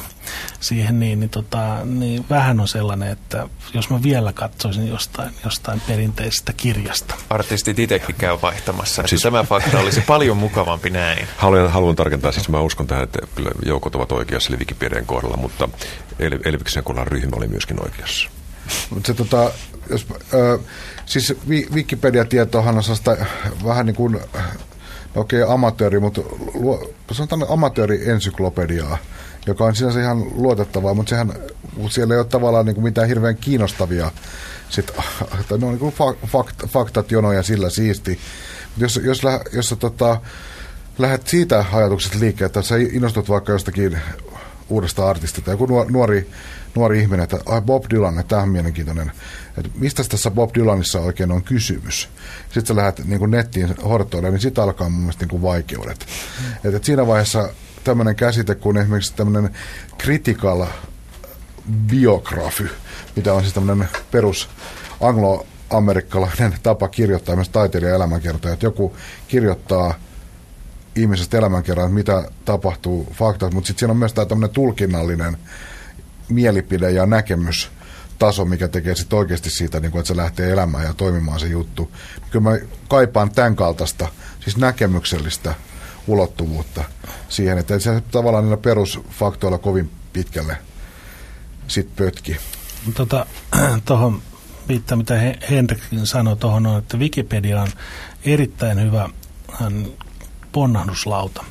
siihen, niin, niin, tota, niin vähän on sellainen, että jos mä vielä katsoisin jostain, jostain perinteisestä kirjasta. Artistit itsekin käy vaihtamassa, siis, tämä fakta olisi paljon mukavampi näin. Haluan, haluan tarkentaa, siis mä uskon tähän, että kyllä joukot ovat oikeassa eli Wikipedian kohdalla, mutta El- Elviksen kohdalla ryhmä oli myöskin oikeassa. Mutta se tota, jos, äh, siis Wikipedia-tietohan on vähän niin kuin, okei okay, amatööri, mutta luo, sanotaan amatööri-ensyklopediaa joka on sinänsä ihan luotettavaa, mutta sehän, siellä ei ole tavallaan niin kuin mitään hirveän kiinnostavia sit, tai no, niin kuin fakt, faktat jonoja sillä siisti. Jos, jos, jos, jos tota, lähdet siitä ajatuksesta liikkeelle, että sä innostut vaikka jostakin uudesta artistista, joku nuori, nuori ihminen, että ai Bob Dylan, että tämä on mielenkiintoinen, että mistä tässä Bob Dylanissa oikein on kysymys. Sitten sä lähdet niin nettiin hortoille, niin sitten alkaa mun mielestä niin vaikeudet. Mm. Että, että siinä vaiheessa tämmöinen käsite kuin esimerkiksi tämmöinen critical biography, mitä on siis tämmöinen perus anglo-amerikkalainen tapa kirjoittaa myös taiteilijan elämänkertoja, että joku kirjoittaa ihmisestä elämänkerran, mitä tapahtuu, faktat, mutta sitten siinä on myös tämä tämmöinen tulkinnallinen mielipide ja näkemys taso, mikä tekee sitten oikeasti siitä, niin kuin, että se lähtee elämään ja toimimaan se juttu. Kyllä mä kaipaan tämän kaltaista, siis näkemyksellistä ulottuvuutta siihen, että se tavallaan niillä perusfaktoilla kovin pitkälle sit pötki. Tota, tuohon viittaa, mitä Henrikkin sanoi tuohon on, että Wikipedia on erittäin hyvä ponnahduslauta.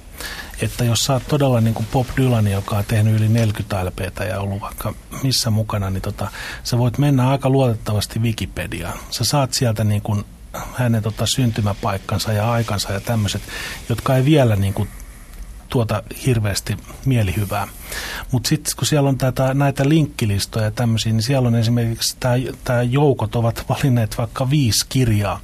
Että jos sä oot todella niin kuin Bob Dylan, joka on tehnyt yli 40 LPtä ja ollut vaikka missä mukana, niin tota, sä voit mennä aika luotettavasti Wikipediaan. Sä saat sieltä niin kuin hänen tota, syntymäpaikkansa ja aikansa ja tämmöiset, jotka ei vielä niin kuin tuota hirveästi mielihyvää. Mutta sitten kun siellä on tätä, näitä linkkilistoja ja tämmöisiä, niin siellä on esimerkiksi tämä joukot ovat valinneet vaikka viisi kirjaa,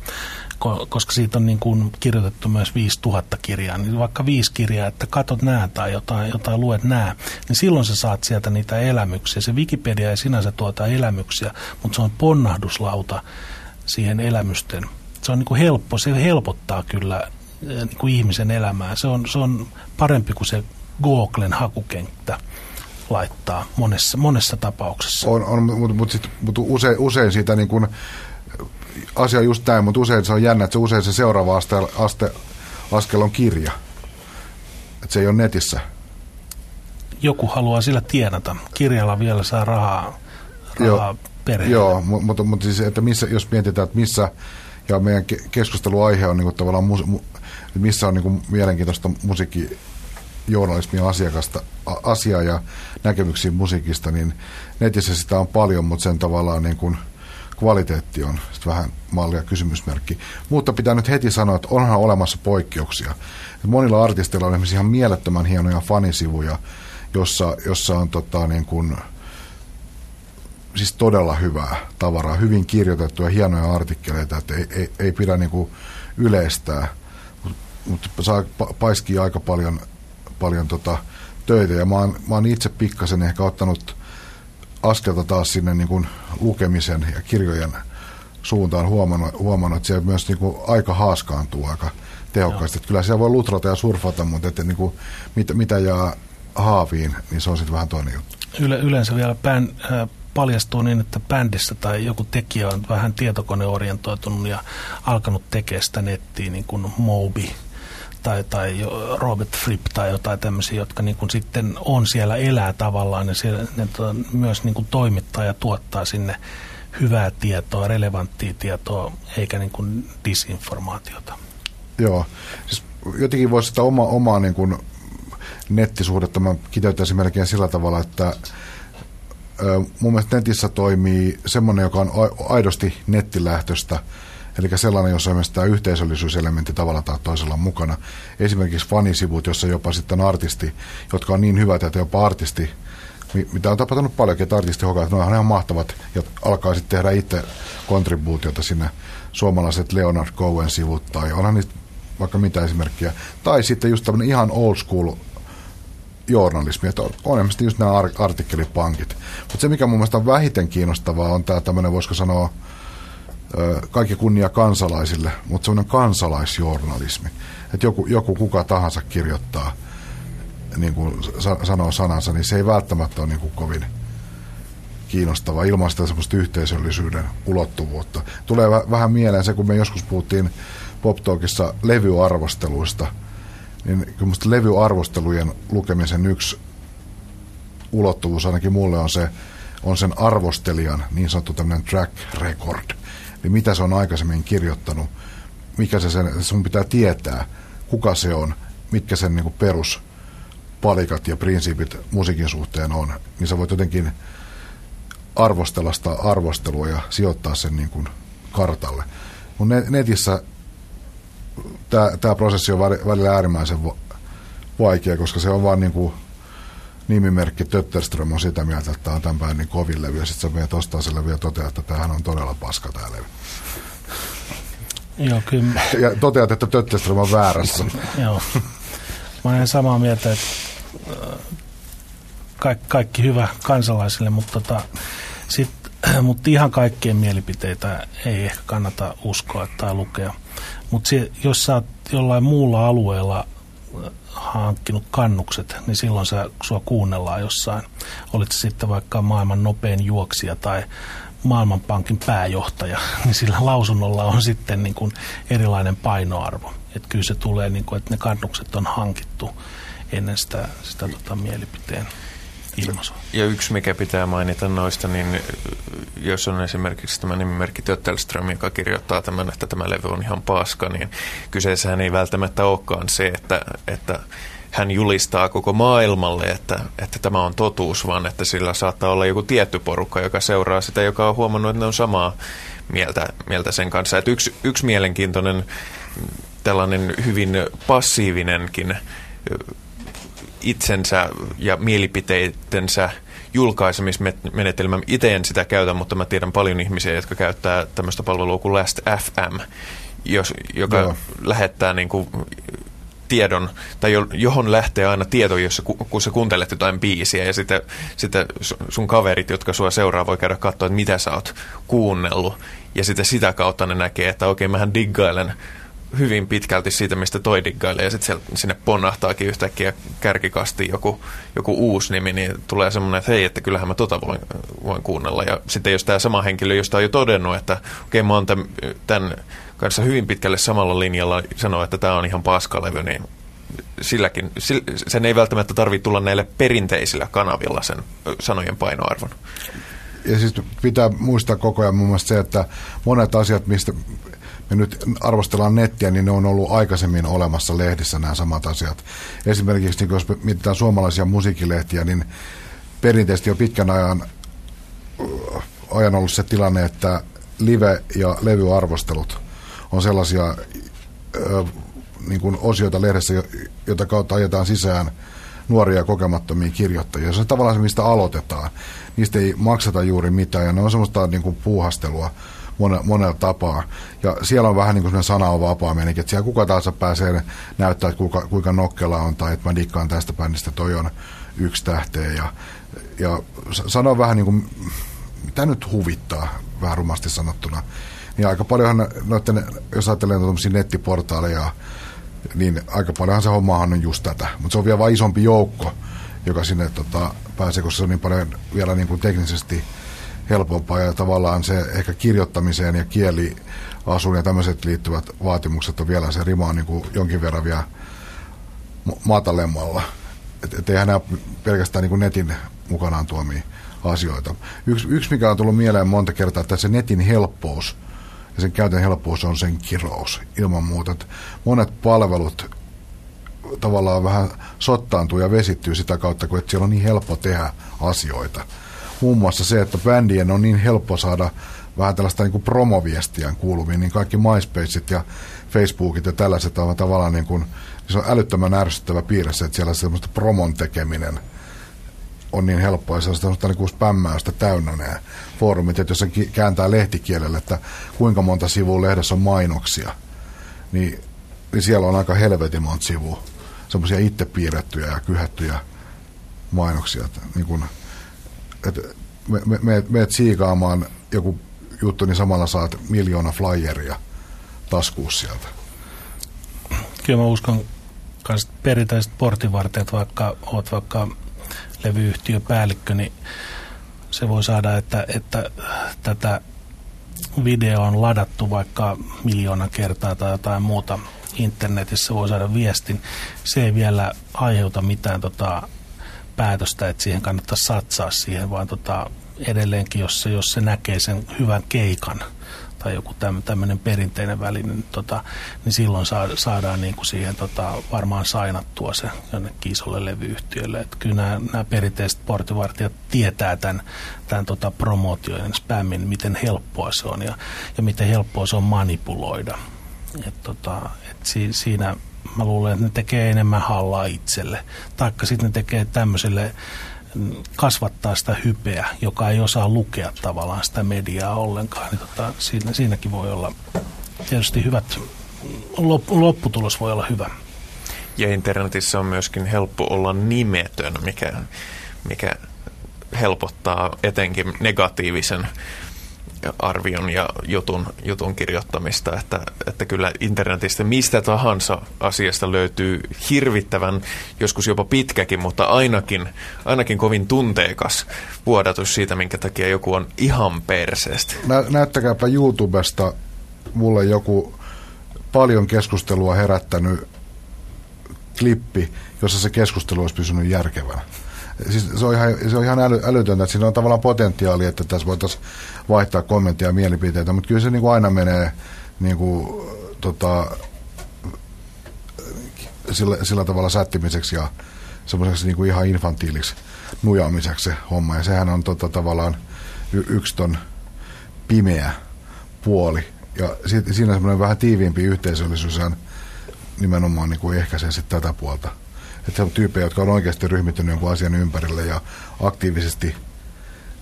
koska siitä on niin kuin kirjoitettu myös 5000 kirjaa, niin vaikka viisi kirjaa, että katot nää tai jotain, jotain luet nää, niin silloin sä saat sieltä niitä elämyksiä. Se Wikipedia ei sinänsä tuota elämyksiä, mutta se on ponnahduslauta siihen elämysten. Se on niin kuin helppo, se helpottaa kyllä eh, niin kuin ihmisen elämää. Se on, se on parempi kuin se Googlen hakukenttä laittaa monessa, monessa tapauksessa. On, on mutta mut, mut usein, usein siitä niin kuin asia just näin, mutta usein se on jännä, että se usein se seuraava aste, aste, askel on kirja. Että se ei ole netissä. Joku haluaa sillä tienata. Kirjalla vielä saa rahaa, rahaa perheelle. Joo, mutta, mutta siis, että missä, jos mietitään, että missä, ja meidän keskusteluaihe on niin kuin tavallaan, mus, missä on niin kuin mielenkiintoista musiikki, journalismia asiakasta, asiaa ja näkemyksiä musiikista, niin netissä sitä on paljon, mutta sen tavallaan niin kuin – kvaliteetti on vähän mallia kysymysmerkki. Mutta pitää nyt heti sanoa, että onhan olemassa poikkeuksia. Monilla artisteilla on esimerkiksi ihan mielettömän hienoja fanisivuja, jossa, jossa on tota, niin kuin, siis todella hyvää tavaraa, hyvin kirjoitettuja, hienoja artikkeleita, että ei, ei, ei pidä niin kuin yleistää, mutta saa paiskii aika paljon, paljon tota, töitä. Ja mä oon, mä oon itse pikkasen ehkä ottanut askelta taas sinne niin kuin lukemisen ja kirjojen suuntaan huomannut, huomannut että siellä myös niin kuin aika haaskaantuu aika tehokkaasti. Että kyllä siellä voi lutrata ja surfata, mutta että niin kuin, mitä, mitä jää haaviin, niin se on sitten vähän toinen juttu. Yle, yleensä vielä bän, äh, paljastuu niin, että bändissä tai joku tekijä on vähän tietokoneorientoitunut ja alkanut tekemään sitä nettiä, niin kuin Mobi tai, tai Robert Fripp tai jotain tämmöisiä, jotka niin kuin sitten on siellä, elää tavallaan ja siellä, ne to, myös niin kuin toimittaa ja tuottaa sinne hyvää tietoa, relevanttia tietoa, eikä niin kuin disinformaatiota. Joo, siis jotenkin voisi sitä oma, omaa niin kuin nettisuhdetta mä kiteyttäisin melkein sillä tavalla, että mun mielestä netissä toimii semmoinen, joka on aidosti nettilähtöistä – Eli sellainen, jossa on tämä yhteisöllisyyselementti tavalla tai toisella mukana. Esimerkiksi fanisivut, jossa jopa sitten artisti, jotka on niin hyvät, että jopa artisti, mitä on tapahtunut paljonkin, että artisti hokaa, että ne on ihan mahtavat ja alkaa sitten tehdä itse kontribuutiota sinne suomalaiset Leonard Cohen-sivut tai onhan niitä vaikka mitä esimerkkiä. Tai sitten just tämmöinen ihan old school journalismi, että on, on just nämä artikkelipankit. Mutta se, mikä mun mielestä on vähiten kiinnostavaa, on tämä tämmöinen, voisiko sanoa, kaikki kunnia kansalaisille, mutta semmoinen kansalaisjournalismi. Että joku, joku kuka tahansa kirjoittaa, niin kuin sanoo sanansa, niin se ei välttämättä ole niin kuin kovin kiinnostavaa ilman sitä semmoista yhteisöllisyyden ulottuvuutta. Tulee vähän mieleen se, kun me joskus puhuttiin Pop Talkissa levyarvosteluista, niin kyllä levyarvostelujen lukemisen yksi ulottuvuus ainakin mulle on se, on sen arvostelijan niin sanottu tämmöinen track record niin mitä se on aikaisemmin kirjoittanut, mikä se sen, sun pitää tietää, kuka se on, mitkä sen niin peruspalikat ja prinsiipit musiikin suhteen on, niin sä voit jotenkin arvostella sitä arvostelua ja sijoittaa sen niin kuin kartalle. Mun netissä tämä, prosessi on välillä äärimmäisen vaikea, koska se on vaan niin kuin nimimerkki Tötterström on sitä mieltä, että tämä on tämän bändin kovin levy, ja sitten sä menet ostaa sen levy ja toteat, että tämähän on todella paska tämä levy. Joo, kyllä. Ja toteat, että Tötterström on väärässä. Joo. Mä olen samaa mieltä, että äh, kaikki, kaikki hyvä kansalaisille, mutta, tota, sit, mutta ihan kaikkien mielipiteitä ei ehkä kannata uskoa tai lukea. Mutta jos sä oot jollain muulla alueella hankkinut kannukset, niin silloin sä, sua kuunnellaan jossain. Olit sitten vaikka maailman nopein juoksija tai Maailmanpankin pääjohtaja, niin sillä lausunnolla on sitten niin kuin erilainen painoarvo. Että kyllä se tulee, niin kuin, että ne kannukset on hankittu ennen sitä, sitä tota, mielipiteen ilmaisua. Ja yksi, mikä pitää mainita noista, niin jos on esimerkiksi tämä nimimerkki Töttelström, joka kirjoittaa tämän, että tämä levy on ihan paska, niin kyseessähän ei välttämättä olekaan se, että, että hän julistaa koko maailmalle, että, että tämä on totuus, vaan että sillä saattaa olla joku tietty porukka, joka seuraa sitä, joka on huomannut, että ne on samaa mieltä, mieltä sen kanssa. Että yksi, yksi mielenkiintoinen tällainen hyvin passiivinenkin itsensä ja mielipiteitensä julkaisemismenetelmä. Itse en sitä käytä, mutta mä tiedän paljon ihmisiä, jotka käyttää tämmöistä palvelua kuin Last FM, jos, joka Joo. lähettää niin kuin tiedon, tai johon lähtee aina tieto, jos, kun sä kuuntelet jotain biisiä, ja sitten, sitten sun kaverit, jotka sua seuraa, voi käydä katsoa, että mitä sä oot kuunnellut, ja sitten sitä kautta ne näkee, että okei, mähän diggailen hyvin pitkälti siitä, mistä toi diggailee, ja sitten sinne ponnahtaakin yhtäkkiä kärkikasti joku, joku uusi nimi, niin tulee semmoinen, että hei, että kyllähän mä tota voin, voin kuunnella. Ja sitten jos tämä sama henkilö, josta on jo todennut, että okei, mä oon tämän, tämän kanssa hyvin pitkälle samalla linjalla sanoo, että tämä on ihan paskalevy, niin silläkin, sen ei välttämättä tarvitse tulla näille perinteisillä kanavilla sen sanojen painoarvon. Ja siis pitää muistaa koko ajan muun muassa se, että monet asiat, mistä me nyt arvostellaan nettiä, niin ne on ollut aikaisemmin olemassa lehdissä nämä samat asiat. Esimerkiksi niin jos mietitään suomalaisia musiikkilehtiä, niin perinteisesti jo pitkän ajan, ajan ollut se tilanne, että live- ja levyarvostelut on sellaisia ö, niin kuin osioita lehdessä, jota kautta ajetaan sisään nuoria kokemattomia kirjoittajia. Se on tavallaan se, mistä aloitetaan. Niistä ei makseta juuri mitään ja ne on semmoista niin kuin puuhastelua mone, monella tapaa. Ja siellä on vähän niin kuin sana on vapaa meininki, että siellä kuka tahansa pääsee näyttää, että kuinka, kuinka nokkela on tai että mä dikkaan tästä bändistä, toi on yksi tähteä. Ja, ja sano vähän niin kuin, mitä nyt huvittaa, vähän rumasti sanottuna. Niin aika paljonhan noiden, jos ajattelee tuollaisia nettiportaaleja, niin aika paljonhan se hommahan on just tätä. Mutta se on vielä vain isompi joukko, joka sinne tota, pääsee, koska se on niin paljon vielä niin kuin teknisesti helpompaa ja tavallaan se ehkä kirjoittamiseen ja kieliasuun ja tämmöiset liittyvät vaatimukset on vielä se rima on niin kuin jonkin verran vielä matalemmalla. Että et eihän nämä pelkästään niin kuin netin mukanaan tuomia asioita. Yksi, yksi, mikä on tullut mieleen monta kertaa, että se netin helppous ja sen käytön helppous on sen kirous ilman muuta. Että monet palvelut tavallaan vähän sottaantuu ja vesittyy sitä kautta, kun että siellä on niin helppo tehdä asioita muun muassa se, että bändien on niin helppo saada vähän tällaista niin kuin promoviestiä kuuluviin, niin kaikki MySpaceit ja Facebookit ja tällaiset on tavallaan niin kuin, se on älyttömän ärsyttävä piirre se, että siellä semmoista promon tekeminen on niin helppoa ja se on semmoista niin kuin spämmäystä täynnä nämä foorumit, että jos se kääntää lehtikielelle, että kuinka monta sivua lehdessä on mainoksia, niin, niin siellä on aika helvetin monta sivua semmoisia itse piirrettyjä ja kyhättyjä mainoksia. Että, niin kuin, että me, me, me, meet siikaamaan joku juttu, niin samalla saat miljoona flyeria taskuus sieltä. Kyllä mä uskon että perinteiset portinvartijat, vaikka oot vaikka levyyhtiöpäällikkö, niin se voi saada, että, että tätä video on ladattu vaikka miljoona kertaa tai jotain muuta internetissä voi saada viestin. Se ei vielä aiheuta mitään tota, päätöstä, että siihen kannattaa satsaa siihen, vaan tota, edelleenkin, jos se, jos se näkee sen hyvän keikan tai joku tämmöinen perinteinen väline, niin, tota, niin silloin saa, saadaan niin kuin siihen tota, varmaan sainattua se jonnekin isolle levyyhtiölle. Et kyllä nämä, nämä perinteiset portivartijat tietää tämän, tämän tota, promootion spämmin, miten helppoa se on ja, ja miten helppoa se on manipuloida. Et tota, et si, siinä mä luulen, että ne tekee enemmän hallaa itselle. Taikka sitten ne tekee tämmöiselle mm, kasvattaa sitä hypeä, joka ei osaa lukea tavallaan sitä mediaa ollenkaan. Niin tota, siinä, siinäkin voi olla tietysti hyvät, lopputulos voi olla hyvä. Ja internetissä on myöskin helppo olla nimetön, mikä, mikä helpottaa etenkin negatiivisen arvion ja jutun, jutun kirjoittamista, että, että kyllä internetistä mistä tahansa asiasta löytyy hirvittävän, joskus jopa pitkäkin, mutta ainakin, ainakin kovin tunteikas vuodatus siitä, minkä takia joku on ihan perseestä. Nä, näyttäkääpä YouTubesta mulle joku paljon keskustelua herättänyt klippi, jossa se keskustelu olisi pysynyt järkevänä. Siis se on ihan, se on ihan äly, älytöntä, että siinä on tavallaan potentiaali, että tässä voitaisiin vaihtaa kommentteja ja mielipiteitä, mutta kyllä se niin kuin aina menee niin kuin, tota, sillä, sillä tavalla sättimiseksi ja semmoiseksi niin kuin ihan infantiiliksi nujaamiseksi se homma. Ja sehän on tota, tavallaan y- yksi ton pimeä puoli. Ja si- siinä semmoinen vähän tiiviimpi yhteisöllisyys nimenomaan niin kuin ehkäisee sitten tätä puolta. Että se on tyyppejä, jotka on oikeasti ryhmittynyt jonkun asian ympärille ja aktiivisesti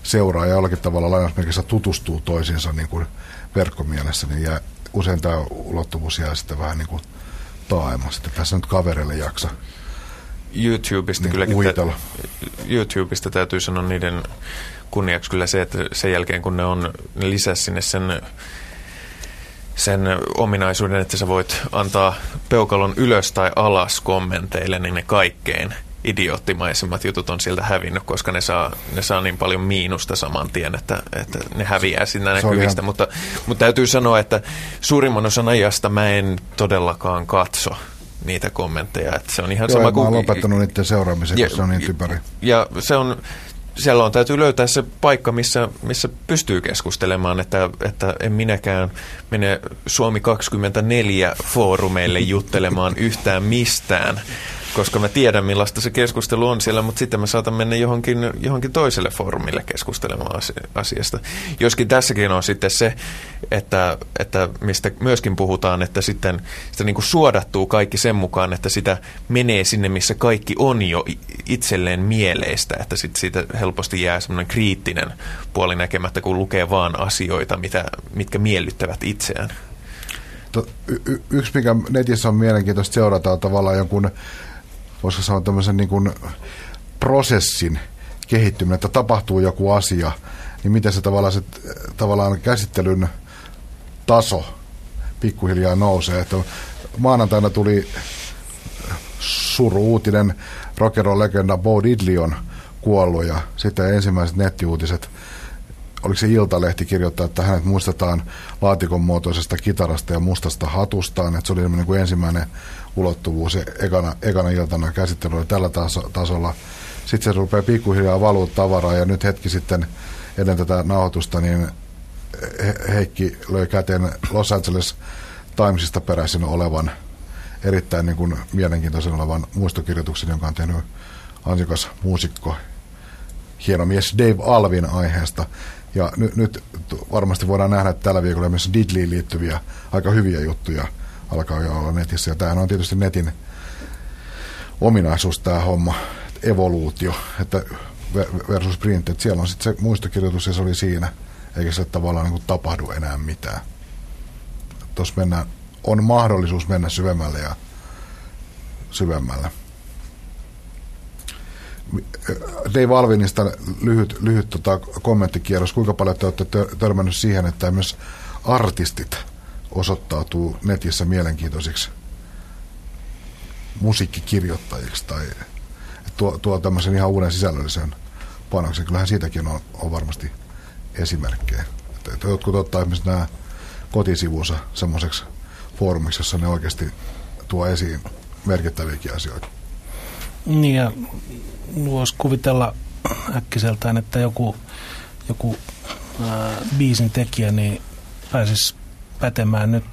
seuraa ja jollakin tavalla lainausmerkissä tutustuu toisiinsa niin kuin verkkomielessä, niin jää, usein tämä ulottuvuus jää sitten vähän niin kuin taaemmas. Tässä nyt kaverille jaksa YouTubesta niin kylläkin tä, YouTubesta täytyy sanoa niiden kunniaksi kyllä se, että sen jälkeen kun ne on ne lisäsi sinne sen sen ominaisuuden, että sä voit antaa peukalon ylös tai alas kommenteille, niin ne kaikkein idioottimaisemmat jutut on sieltä hävinnyt, koska ne saa, ne saa niin paljon miinusta saman tien, että, että ne häviää sinne näkyvistä. Mutta, mutta täytyy sanoa, että suurimman osan ajasta mä en todellakaan katso niitä kommentteja. Että se on ihan Joo, sama mä kuin... lopettanut niiden seuraamisen, ja, se on niin typeri. Ja se on, siellä on täytyy löytää se paikka, missä, missä pystyy keskustelemaan, että, että en minäkään mene Suomi 24 foorumeille juttelemaan yhtään mistään koska mä tiedän millaista se keskustelu on siellä, mutta sitten mä saatan mennä johonkin, johonkin toiselle foorumille keskustelemaan asiasta. Joskin tässäkin on sitten se, että, että mistä myöskin puhutaan, että sitten sitä niin kuin suodattuu kaikki sen mukaan, että sitä menee sinne, missä kaikki on jo itselleen mieleistä, että sitten siitä helposti jää semmoinen kriittinen puoli näkemättä, kun lukee vaan asioita, mitä, mitkä miellyttävät itseään. Y- y- yksi, mikä netissä on mielenkiintoista seurata, on tavallaan jonkun voisiko sanoa tämmöisen niin kuin prosessin kehittyminen, että tapahtuu joku asia, niin miten se tavallaan, se, tavallaan käsittelyn taso pikkuhiljaa nousee. Että maanantaina tuli suru-uutinen rockero-legenda Bo Diddley on kuollut ja sitten ensimmäiset nettiuutiset oliko se Iltalehti kirjoittaa, että hänet muistetaan laatikon muotoisesta kitarasta ja mustasta hatustaan, että se oli niin kuin ensimmäinen ulottuvuus ekana, ekana iltana käsittelyllä tällä taso, tasolla. Sitten se rupeaa pikkuhiljaa valua tavaraa ja nyt hetki sitten ennen tätä nauhoitusta niin Heikki löi käteen Los Angeles Timesista peräisin olevan erittäin niin kuin mielenkiintoisen olevan muistokirjoituksen, jonka on tehnyt ansikas muusikko, hieno mies Dave Alvin aiheesta. Ja nyt, nyt varmasti voidaan nähdä että tällä viikolla myös Didleyyn liittyviä aika hyviä juttuja alkaa jo olla netissä. Ja tämähän on tietysti netin ominaisuus tämä homma, evoluutio, että versus print, että siellä on sitten se muistokirjoitus ja se oli siinä, eikä se tavallaan niin kuin tapahdu enää mitään. Tuossa mennään, on mahdollisuus mennä syvemmälle ja syvemmälle. Dave Alvinista lyhyt, lyhyt tota, kommenttikierros. Kuinka paljon te olette törmännyt siihen, että myös artistit osoittautuu netissä mielenkiintoisiksi musiikkikirjoittajiksi tai tuo, tuo tämmöisen ihan uuden sisällöllisen panoksen. Kyllähän siitäkin on, on varmasti esimerkkejä. Että, että jotkut ottaa esimerkiksi nämä kotisivunsa semmoiseksi foorumiksi, jossa ne oikeasti tuo esiin merkittäviäkin asioita. Niin ja voisi kuvitella äkkiseltään, että joku, joku ää, biisin tekijä niin pääsisi pätemään nyt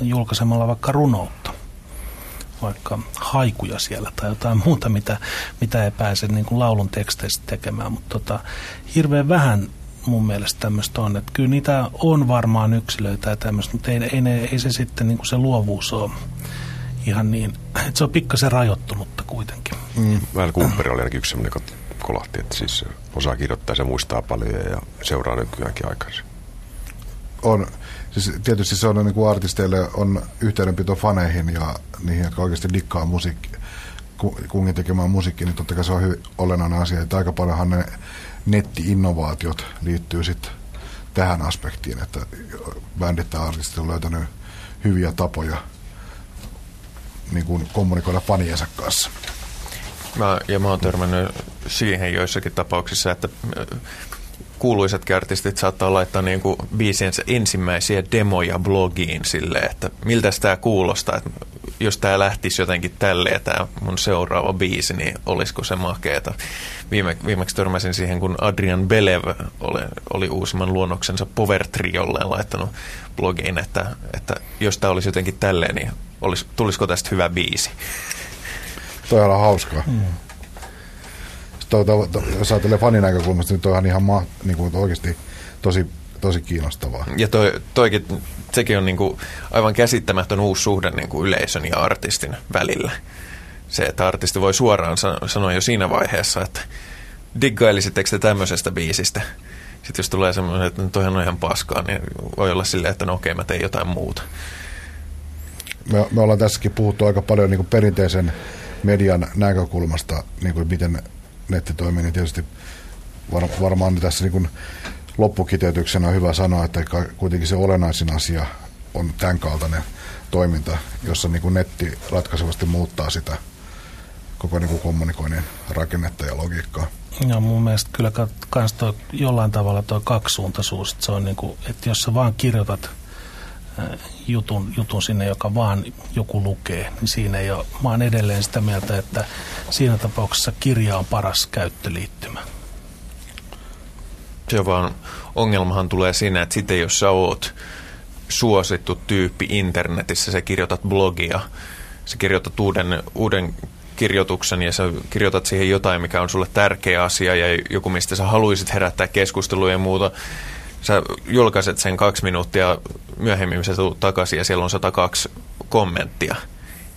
julkaisemalla vaikka runoutta vaikka haikuja siellä tai jotain muuta, mitä, mitä ei pääse niin kuin laulun teksteistä tekemään. Mutta tota, hirveän vähän mun mielestä tämmöistä on. Että kyllä niitä on varmaan yksilöitä ja tämmöistä, mutta ei, ei, ei se sitten niin kuin se luovuus ole ihan niin, että se on pikkasen rajoittunutta kuitenkin. Mm. Vähän Cooper oli ainakin yksi sellainen, joka kolahti, että siis osaa kirjoittaa ja muistaa paljon ja seuraa nykyäänkin aikaisin. On. Siis tietysti se on niin kuin artisteille on yhteydenpito faneihin ja niihin, jotka oikeasti dikkaa musiikki, kungin tekemään musiikkia, niin totta kai se on hyvin olennainen asia. Että aika paljonhan ne netti-innovaatiot liittyy sitten tähän aspektiin, että bändit ja artistit on löytänyt hyviä tapoja niin kuin kommunikoida faniensa kanssa. Mä, ja mä oon törmännyt siihen joissakin tapauksissa, että kuuluisatkin artistit saattaa laittaa niin kuin biisiensä ensimmäisiä demoja blogiin silleen, että miltä tämä kuulostaa, että jos tämä lähtisi jotenkin tälleen, tämä mun seuraava biisi, niin olisiko se makeeta. Viime, viimeksi törmäsin siihen, kun Adrian Belev oli, oli uusimman luonnoksensa Power Triolleen laittanut blogiin, että, että jos tämä olisi jotenkin tälleen, niin olisi, tulisiko tästä hyvä biisi. Toi on hauskaa. Hmm to, to, jos ajattelee fanin näkökulmasta, niin toihan ihan ma, niin kuin oikeasti tosi, tosi kiinnostavaa. Ja toi, toikin, sekin on niin kuin aivan käsittämätön uusi suhde niin kuin yleisön ja artistin välillä. Se, että artisti voi suoraan sanoa jo siinä vaiheessa, että diggailisitteko te tämmöisestä biisistä. Sitten jos tulee semmoinen, että toihan on ihan paskaa, niin voi olla silleen, että no okei, mä teen jotain muuta. Me, me ollaan tässäkin puhuttu aika paljon niin kuin perinteisen median näkökulmasta, niin kuin miten netti niin tietysti var, varmaan tässä niin kuin loppukiteytyksenä on hyvä sanoa, että kuitenkin se olennaisin asia on tämän kaltainen toiminta, jossa niin kuin netti ratkaisevasti muuttaa sitä koko niin kuin kommunikoinnin rakennetta ja logiikkaa. Ja mun mielestä kyllä toi, jollain tavalla tuo kaksisuuntaisuus, että se on niin kuin, että jos sä vaan kirjoitat jutun, jutun sinne, joka vaan joku lukee, niin siinä ei ole. Mä oon edelleen sitä mieltä, että siinä tapauksessa kirja on paras käyttöliittymä. Se vaan ongelmahan tulee siinä, että sitten jos sä oot suosittu tyyppi internetissä, sä kirjoitat blogia, sä kirjoitat uuden, uuden kirjoituksen ja sä kirjoitat siihen jotain, mikä on sulle tärkeä asia ja joku, mistä sä haluaisit herättää keskustelua ja muuta, sä julkaiset sen kaksi minuuttia myöhemmin, sä tulet takaisin ja siellä on 102 kommenttia.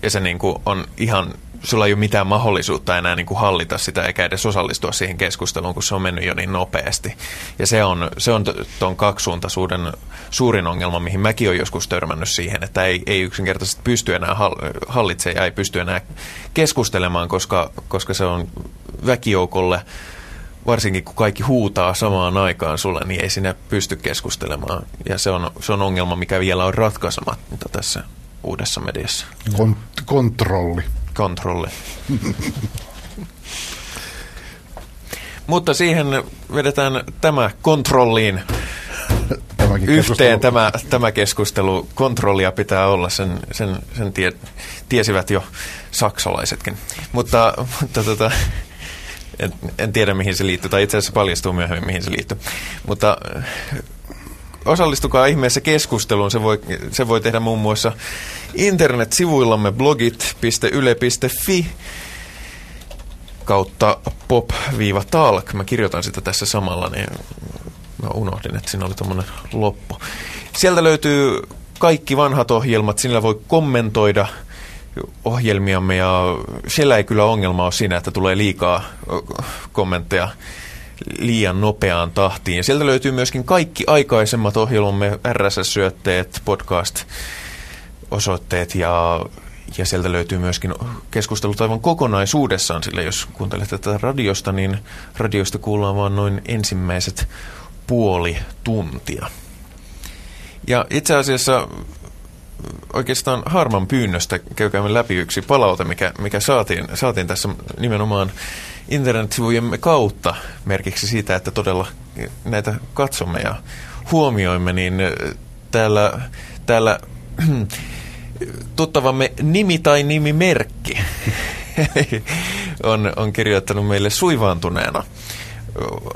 Ja se niin kuin on ihan, sulla ei ole mitään mahdollisuutta enää niin kuin hallita sitä eikä edes osallistua siihen keskusteluun, kun se on mennyt jo niin nopeasti. Ja se on, se on tuon kaksisuuntaisuuden suurin ongelma, mihin mäkin olen joskus törmännyt siihen, että ei, ei yksinkertaisesti pysty enää hallitsemaan ja ei pysty enää keskustelemaan, koska, koska se on väkijoukolle varsinkin kun kaikki huutaa samaan aikaan sulle, niin ei sinä pysty keskustelemaan. Ja se on, se on ongelma, mikä vielä on ratkaisematta tässä uudessa mediassa. Kont- kontrolli. Kontrolli. Mutta siihen vedetään tämä kontrolliin Tämäkin yhteen tämä, tämä keskustelu. Kontrollia pitää olla, sen, sen, sen tie, tiesivät jo saksalaisetkin. Mutta, mutta tota, en, en tiedä, mihin se liittyy, tai itse asiassa paljastuu myöhemmin, mihin se liittyy. Mutta äh, osallistukaa ihmeessä keskusteluun. Se voi, se voi tehdä muun muassa internetsivuillamme blogit.yle.fi kautta pop-talk. Mä kirjoitan sitä tässä samalla, niin mä unohdin, että siinä oli tuommoinen loppu. Sieltä löytyy kaikki vanhat ohjelmat, sillä voi kommentoida – ohjelmiamme ja siellä ei kyllä ongelma ole siinä, että tulee liikaa kommentteja liian nopeaan tahtiin. Ja sieltä löytyy myöskin kaikki aikaisemmat ohjelmamme, RSS-syötteet, podcast-osoitteet ja, ja sieltä löytyy myöskin keskustelut aivan kokonaisuudessaan, sillä jos kuuntelette tätä radiosta, niin radiosta kuullaan vain noin ensimmäiset puoli tuntia. Ja itse asiassa oikeastaan Harman pyynnöstä käykäämme läpi yksi palaute, mikä, mikä saatiin, saatiin tässä nimenomaan internetsivujemme kautta merkiksi siitä, että todella näitä katsomme ja huomioimme, niin täällä, täällä tuttavamme nimi tai nimimerkki on, on kirjoittanut meille suivaantuneena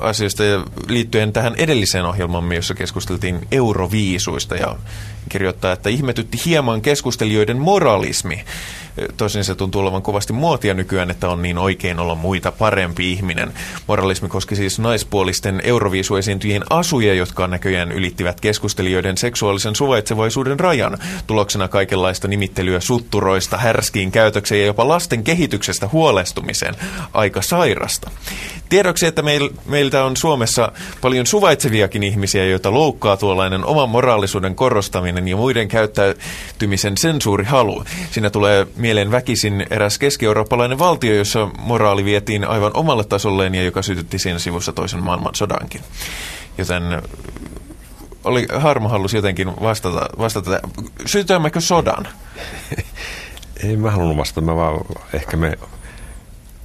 asioista ja liittyen tähän edelliseen ohjelmaan, jossa keskusteltiin euroviisuista ja kirjoittaa, että ihmetytti hieman keskustelijoiden moralismi. Tosin se tuntuu olevan kovasti muotia nykyään, että on niin oikein olla muita parempi ihminen. Moralismi koski siis naispuolisten euroviisuesiintyjien asuja, jotka näköjään ylittivät keskustelijoiden seksuaalisen suvaitsevaisuuden rajan. Tuloksena kaikenlaista nimittelyä sutturoista, härskiin käytökseen ja jopa lasten kehityksestä huolestumiseen. Aika sairasta. Tiedoksi, että meil, meiltä on Suomessa paljon suvaitseviakin ihmisiä, joita loukkaa tuollainen oman moraalisuuden korostaminen ja muiden käyttäytymisen sensuurihalu. Siinä tulee mieleen väkisin eräs keski-eurooppalainen valtio, jossa moraali vietiin aivan omalle tasolleen ja joka sytytti siinä sivussa toisen maailmansodankin. Joten oli Harmo halusi jotenkin vastata, vastata. sytytämmekö sodan? Ei mä halunnut vastata, mä vaan ehkä me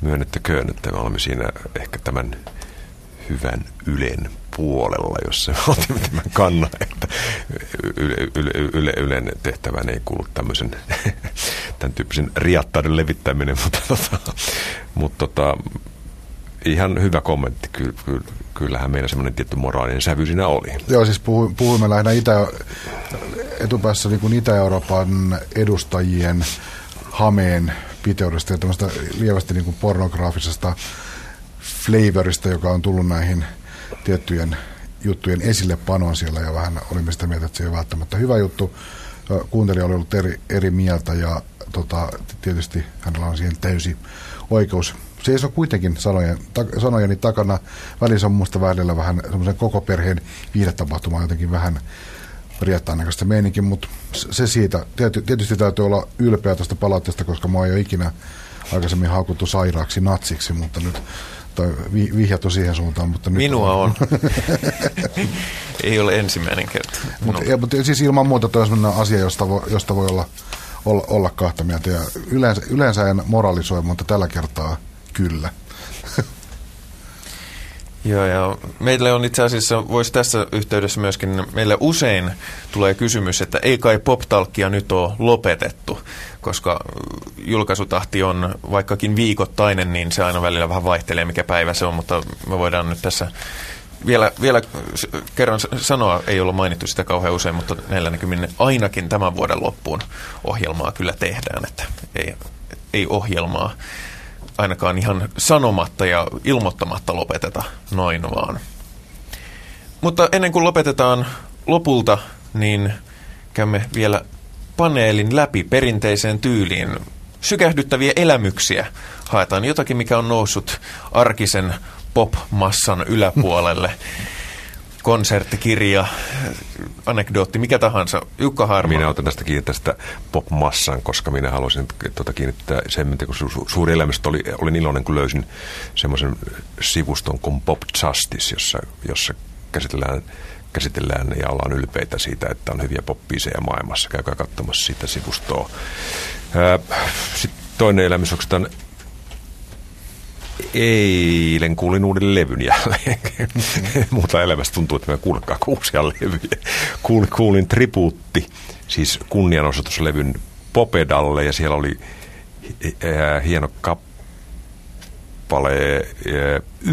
myönnettäköön, että me olemme siinä ehkä tämän hyvän Ylen puolella, jossa me otimme tämän kannan, että yle, yle, yle, Ylen tehtävään ei kuulu tämmöisen tämän tyyppisen riattaiden levittäminen, mutta, tota, mutta tota, ihan hyvä kommentti. Ky, ky, kyllähän meillä semmoinen tietty moraalinen sävy siinä oli. Joo, siis puhu, puhuimme lähinnä Itä, etupäässä niin kuin Itä-Euroopan edustajien hameen piteudesta ja tämmöistä lievästi niin kuin pornograafisesta flavorista, joka on tullut näihin tiettyjen juttujen esille panoon siellä ja vähän olimme sitä mieltä, että se ei ole välttämättä hyvä juttu. Kuuntelija oli ollut eri, eri mieltä ja tota, tietysti hänellä on siihen täysi oikeus. Se on kuitenkin sanojen, ta, sanojeni takana. Välissä on muista välillä vähän semmoisen koko perheen viihdetapahtuma jotenkin vähän riittää näköistä meininkin, mutta se siitä. Tietysti täytyy olla ylpeä tästä palautteesta, koska mä oon jo ikinä aikaisemmin haukuttu sairaaksi natsiksi, mutta nyt tai vihjattu siihen suuntaan. Mutta nyt Minua on. Ei ole ensimmäinen kerta. Mutta, no. ja, mutta siis ilman muuta tuo on asia, josta voi, josta voi olla, olla, olla kahta mieltä. Ja yleensä, yleensä en moralisoi, mutta tällä kertaa kyllä. Joo, ja meille on itse asiassa, voisi tässä yhteydessä myöskin, meille usein tulee kysymys, että ei kai poptalkia nyt ole lopetettu, koska julkaisutahti on vaikkakin viikoittainen, niin se aina välillä vähän vaihtelee, mikä päivä se on, mutta me voidaan nyt tässä vielä, vielä kerran sanoa, ei ollut mainittu sitä kauhean usein, mutta näillä näkymin ainakin tämän vuoden loppuun ohjelmaa kyllä tehdään, että ei, ei ohjelmaa ainakaan ihan sanomatta ja ilmoittamatta lopeteta noin vaan. Mutta ennen kuin lopetetaan lopulta, niin käymme vielä paneelin läpi perinteiseen tyyliin. Sykähdyttäviä elämyksiä. Haetaan jotakin, mikä on noussut arkisen pop-massan yläpuolelle. Konserttikirja, anekdootti, mikä tahansa. Jukka Harma. Minä otan tästä kiinni tästä pop-massan, koska minä haluaisin tuota kiinnittää sen, kun su- suuri elämästä oli, olin iloinen, kun löysin semmoisen sivuston kuin Pop Justice, jossa, jossa käsitellään käsitellään ja ollaan ylpeitä siitä, että on hyviä poppiiseja maailmassa. Käykää katsomassa sitä sivustoa. Sitten toinen elämys, onko eilen kuulin uuden levyn jälleen. Muuta elämästä tuntuu, että me kuulekaan uusia levyjä. Kuulin, kuulin tribuutti, siis kunnianosoituslevyn Popedalle ja siellä oli hieno kappale.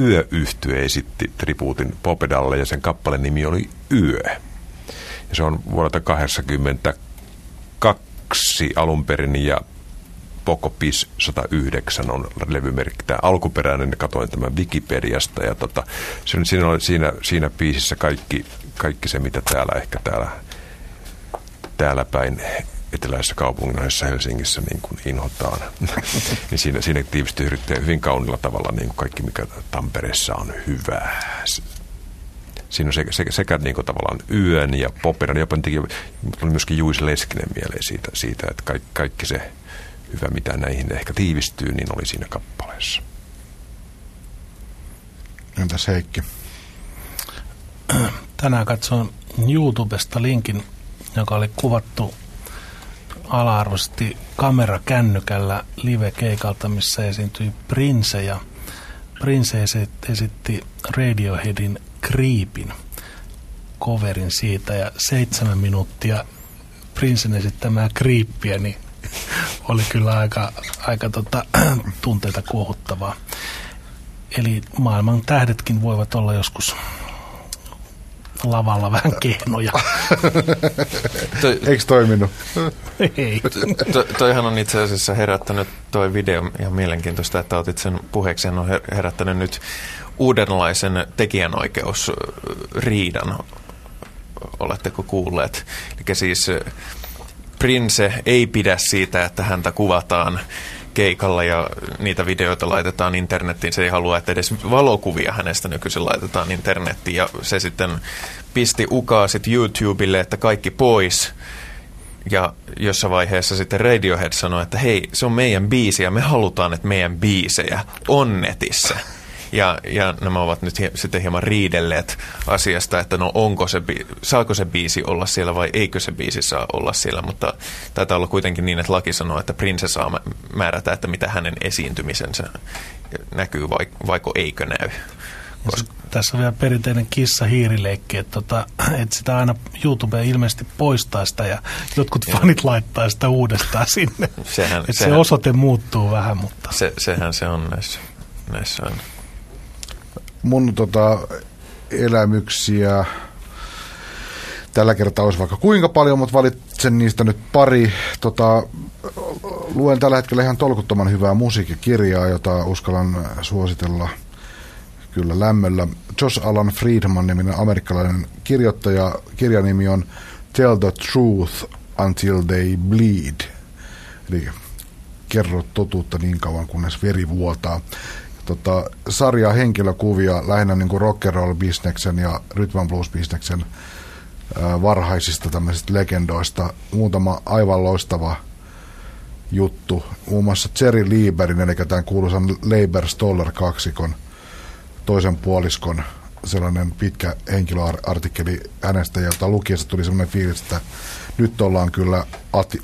Yöyhtye esitti tribuutin Popedalle ja sen kappaleen nimi oli Yö. Ja se on vuodelta 82 alun perin ja Pokopis 109 on levymerkki. Tämä alkuperäinen, katoin tämän Wikipediasta ja tota, siinä, oli, siinä, siinä biisissä kaikki, kaikki se, mitä täällä ehkä täällä, täällä päin eteläisessä kaupungissa Helsingissä niin kuin inhotaan. niin siinä, siinä tiivistyy hyvin kaunilla tavalla niin kuin kaikki, mikä Tampereessa on hyvää. Siinä on sekä, sekä, sekä niin kuin tavallaan yön ja poperan, jopa tuli myöskin Juis Leskinen mieleen siitä, siitä että kaikki, kaikki se hyvä, mitä näihin ehkä tiivistyy, niin oli siinä kappaleessa. Entäs Heikki? Tänään katsoin YouTubesta linkin, joka oli kuvattu ala-arvoisesti kamerakännykällä live-keikalta, missä esiintyi Prince ja Prince esitti Radioheadin Creepin coverin siitä ja seitsemän minuuttia Princen esittämää Creepia, niin oli kyllä aika, aika tota, tunteita kuohuttavaa. Eli maailman tähdetkin voivat olla joskus lavalla vähän kehnoja. Eikö toiminut? Ei. To, toihan on itse asiassa herättänyt toi video ihan mielenkiintoista, että otit sen puheeksi. Hän on herättänyt nyt uudenlaisen tekijänoikeusriidan. Oletteko kuulleet? Eli siis Prince ei pidä siitä, että häntä kuvataan keikalla ja niitä videoita laitetaan internettiin. Se ei halua, että edes valokuvia hänestä nykyisin laitetaan internettiin. Ja se sitten pisti ukaa sitten YouTubelle, että kaikki pois. Ja jossain vaiheessa sitten Radiohead sanoi, että hei, se on meidän biisi ja me halutaan, että meidän biisejä on netissä. Ja, ja nämä ovat nyt hi- sitten hieman riidelleet asiasta, että no onko se, saako se biisi olla siellä vai eikö se biisi saa olla siellä, mutta taitaa olla kuitenkin niin, että laki sanoo, että Prince saa määrätä, että mitä hänen esiintymisensä näkyy vai, vaiko eikö näy. Koska... Tässä on vielä perinteinen kissa-hiirileikki, että, tota, että sitä aina YouTube ilmeisesti poistaa sitä ja jotkut ja. fanit laittaa sitä uudestaan sinne. Sehän, että sehän, se osoite muuttuu vähän, mutta... Se, sehän se on näissä, näissä aina mun tota, elämyksiä tällä kertaa olisi vaikka kuinka paljon, mutta valitsen niistä nyt pari. Tota, luen tällä hetkellä ihan tolkuttoman hyvää musiikkikirjaa, jota uskallan suositella kyllä lämmöllä. Josh Alan Friedman niminen amerikkalainen kirjoittaja. Kirjan nimi on Tell the Truth Until They Bleed. Eli kerro totuutta niin kauan, kunnes veri vuotaa tota, sarja henkilökuvia lähinnä niin kuin rock'n'roll-bisneksen ja rhythm blues-bisneksen varhaisista tämmöisistä legendoista. Muutama aivan loistava juttu. Muun muassa Jerry Lieberin, eli tämän kuuluisan Leiber Stoller kaksikon toisen puoliskon sellainen pitkä henkilöartikkeli hänestä, jota lukiessa tuli sellainen fiilis, että nyt ollaan kyllä ati,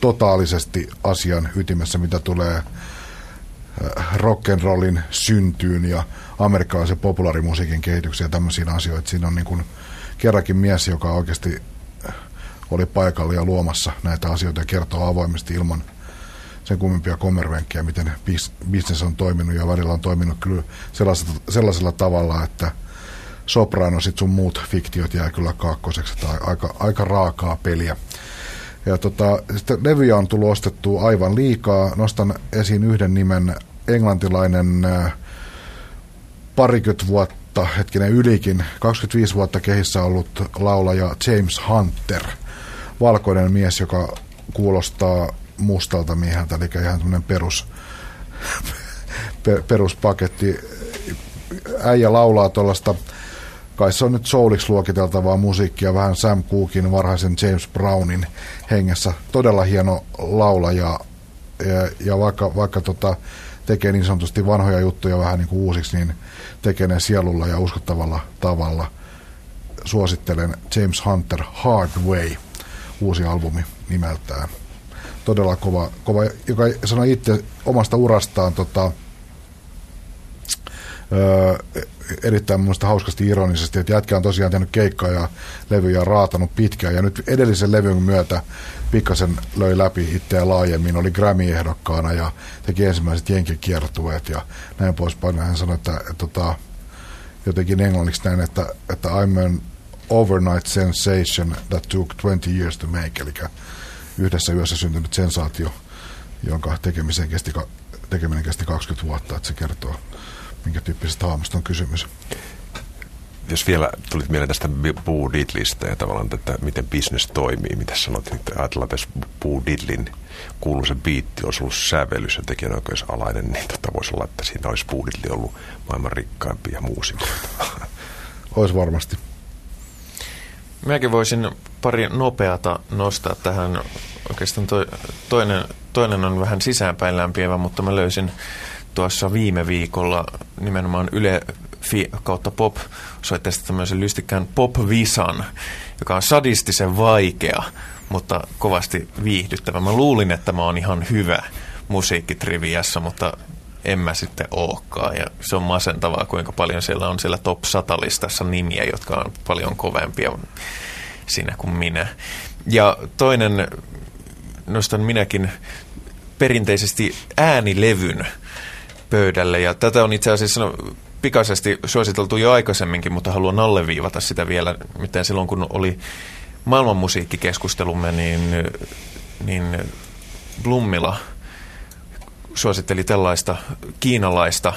totaalisesti asian ytimessä, mitä tulee rock'n'rollin syntyyn ja amerikkalaisen populaarimusiikin kehitykseen ja tämmöisiin asioihin. Siinä on niin kuin kerrankin mies, joka oikeasti äh, oli paikalla ja luomassa näitä asioita ja kertoo avoimesti ilman sen kummimpia kommervenkkejä, miten bisnes on toiminut ja välillä on toiminut kyllä sellaisella, sellaisella tavalla, että soprano sit sun muut fiktiot jää kyllä kaakkoseksi, tai aika, aika raakaa peliä. Ja tota, sitten levyjä on tullut ostettua aivan liikaa. Nostan esiin yhden nimen, englantilainen parikymmentä vuotta, hetkinen ylikin, 25 vuotta kehissä ollut laulaja James Hunter. Valkoinen mies, joka kuulostaa mustalta mieheltä, eli ihan semmoinen perus, peruspaketti. Äijä laulaa tuollaista kai se on nyt souliksi luokiteltavaa musiikkia, vähän Sam Cookin, varhaisen James Brownin hengessä. Todella hieno laulaja, ja, ja vaikka, vaikka tota, tekee niin sanotusti vanhoja juttuja vähän niin kuin uusiksi, niin tekee ne sielulla ja uskottavalla tavalla. Suosittelen James Hunter Hard Way, uusi albumi nimeltään. Todella kova, kova joka sanoi itse omasta urastaan tota, öö, erittäin mun hauskasti ironisesti, että jätkä on tosiaan tehnyt keikkaa ja levyjä raatanut pitkään. Ja nyt edellisen levyn myötä pikkasen löi läpi itseä laajemmin, oli Grammy-ehdokkaana ja teki ensimmäiset jenkikiertueet ja näin poispäin. Hän sanoi, että, että, että tota, jotenkin englanniksi näin, että, että I'm an overnight sensation that took 20 years to make, eli yhdessä yössä syntynyt sensaatio, jonka tekemisen kesti, tekeminen kesti 20 vuotta, että se kertoo minkä tyyppisestä haamusta on kysymys. Jos vielä tulit mieleen tästä Boo Diddlistä ja tavallaan, että miten business toimii, mitä sanot, että ajatellaan, että Boo Diddlin kuuluisa biitti olisi ollut sävellys ja tekijänoikeusalainen, niin tota voisi olla, että siinä olisi Boo Diddli ollut maailman rikkaimpia muusikoita. Olisi varmasti. Minäkin voisin pari nopeata nostaa tähän. Oikeastaan to, toinen, toinen on vähän sisäänpäin lämpiävä, mutta mä löysin tuossa viime viikolla nimenomaan Yle Fi kautta Pop soitti tämmöisen lystikkään Pop-visan, joka on sadistisen vaikea, mutta kovasti viihdyttävä. Mä luulin, että mä oon ihan hyvä musiikkitriviassa, mutta en mä sitten ookaan. Ja se on masentavaa, kuinka paljon siellä on siellä top 100 listassa nimiä, jotka on paljon kovempia sinä kuin minä. Ja toinen, nostan minäkin perinteisesti äänilevyn pöydälle. Ja tätä on itse asiassa no, pikaisesti suositeltu jo aikaisemminkin, mutta haluan alleviivata sitä vielä. Miten silloin, kun oli maailmanmusiikkikeskustelumme, niin, niin Blummila suositteli tällaista kiinalaista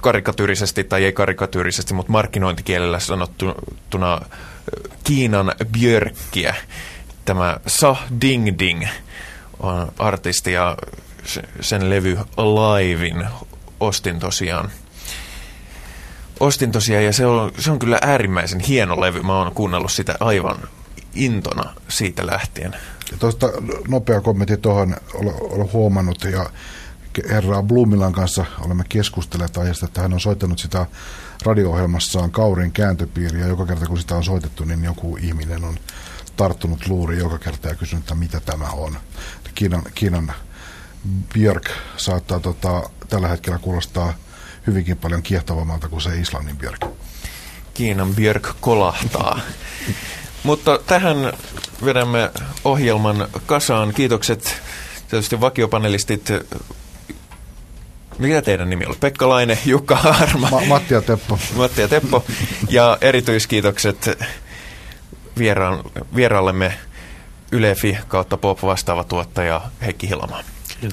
karikatyyrisesti tai ei karikatyyrisesti, mutta markkinointikielellä sanottuna Kiinan björkkiä. Tämä Sa Ding Ding on artisti ja sen levy Livein ostin tosiaan. Ostin tosiaan ja se on, se on kyllä äärimmäisen hieno levy. Mä oon kuunnellut sitä aivan intona siitä lähtien. Tuosta nopea kommentti tuohon olen huomannut ja herra Blumilan kanssa olemme keskustelleet aiheesta, että hän on soittanut sitä radio-ohjelmassaan Kaurin kääntöpiiriä. Joka kerta kun sitä on soitettu, niin joku ihminen on tarttunut luuri joka kerta ja kysynyt, että mitä tämä on. Kiinan, Kiinan Björk saattaa tota, tällä hetkellä kuulostaa hyvinkin paljon kiehtovammalta kuin se Islannin Björk. Kiinan Björk kolahtaa. Mutta tähän vedämme ohjelman kasaan. Kiitokset tietysti vakiopanelistit. Mikä teidän nimi oli? Pekka Laine, Jukka Harma. Ma- Matti ja Teppo. Matti ja Teppo. Ja erityiskiitokset vieraan, vieraallemme Ylefi kautta Pop vastaava tuottaja Heikki Hilama. is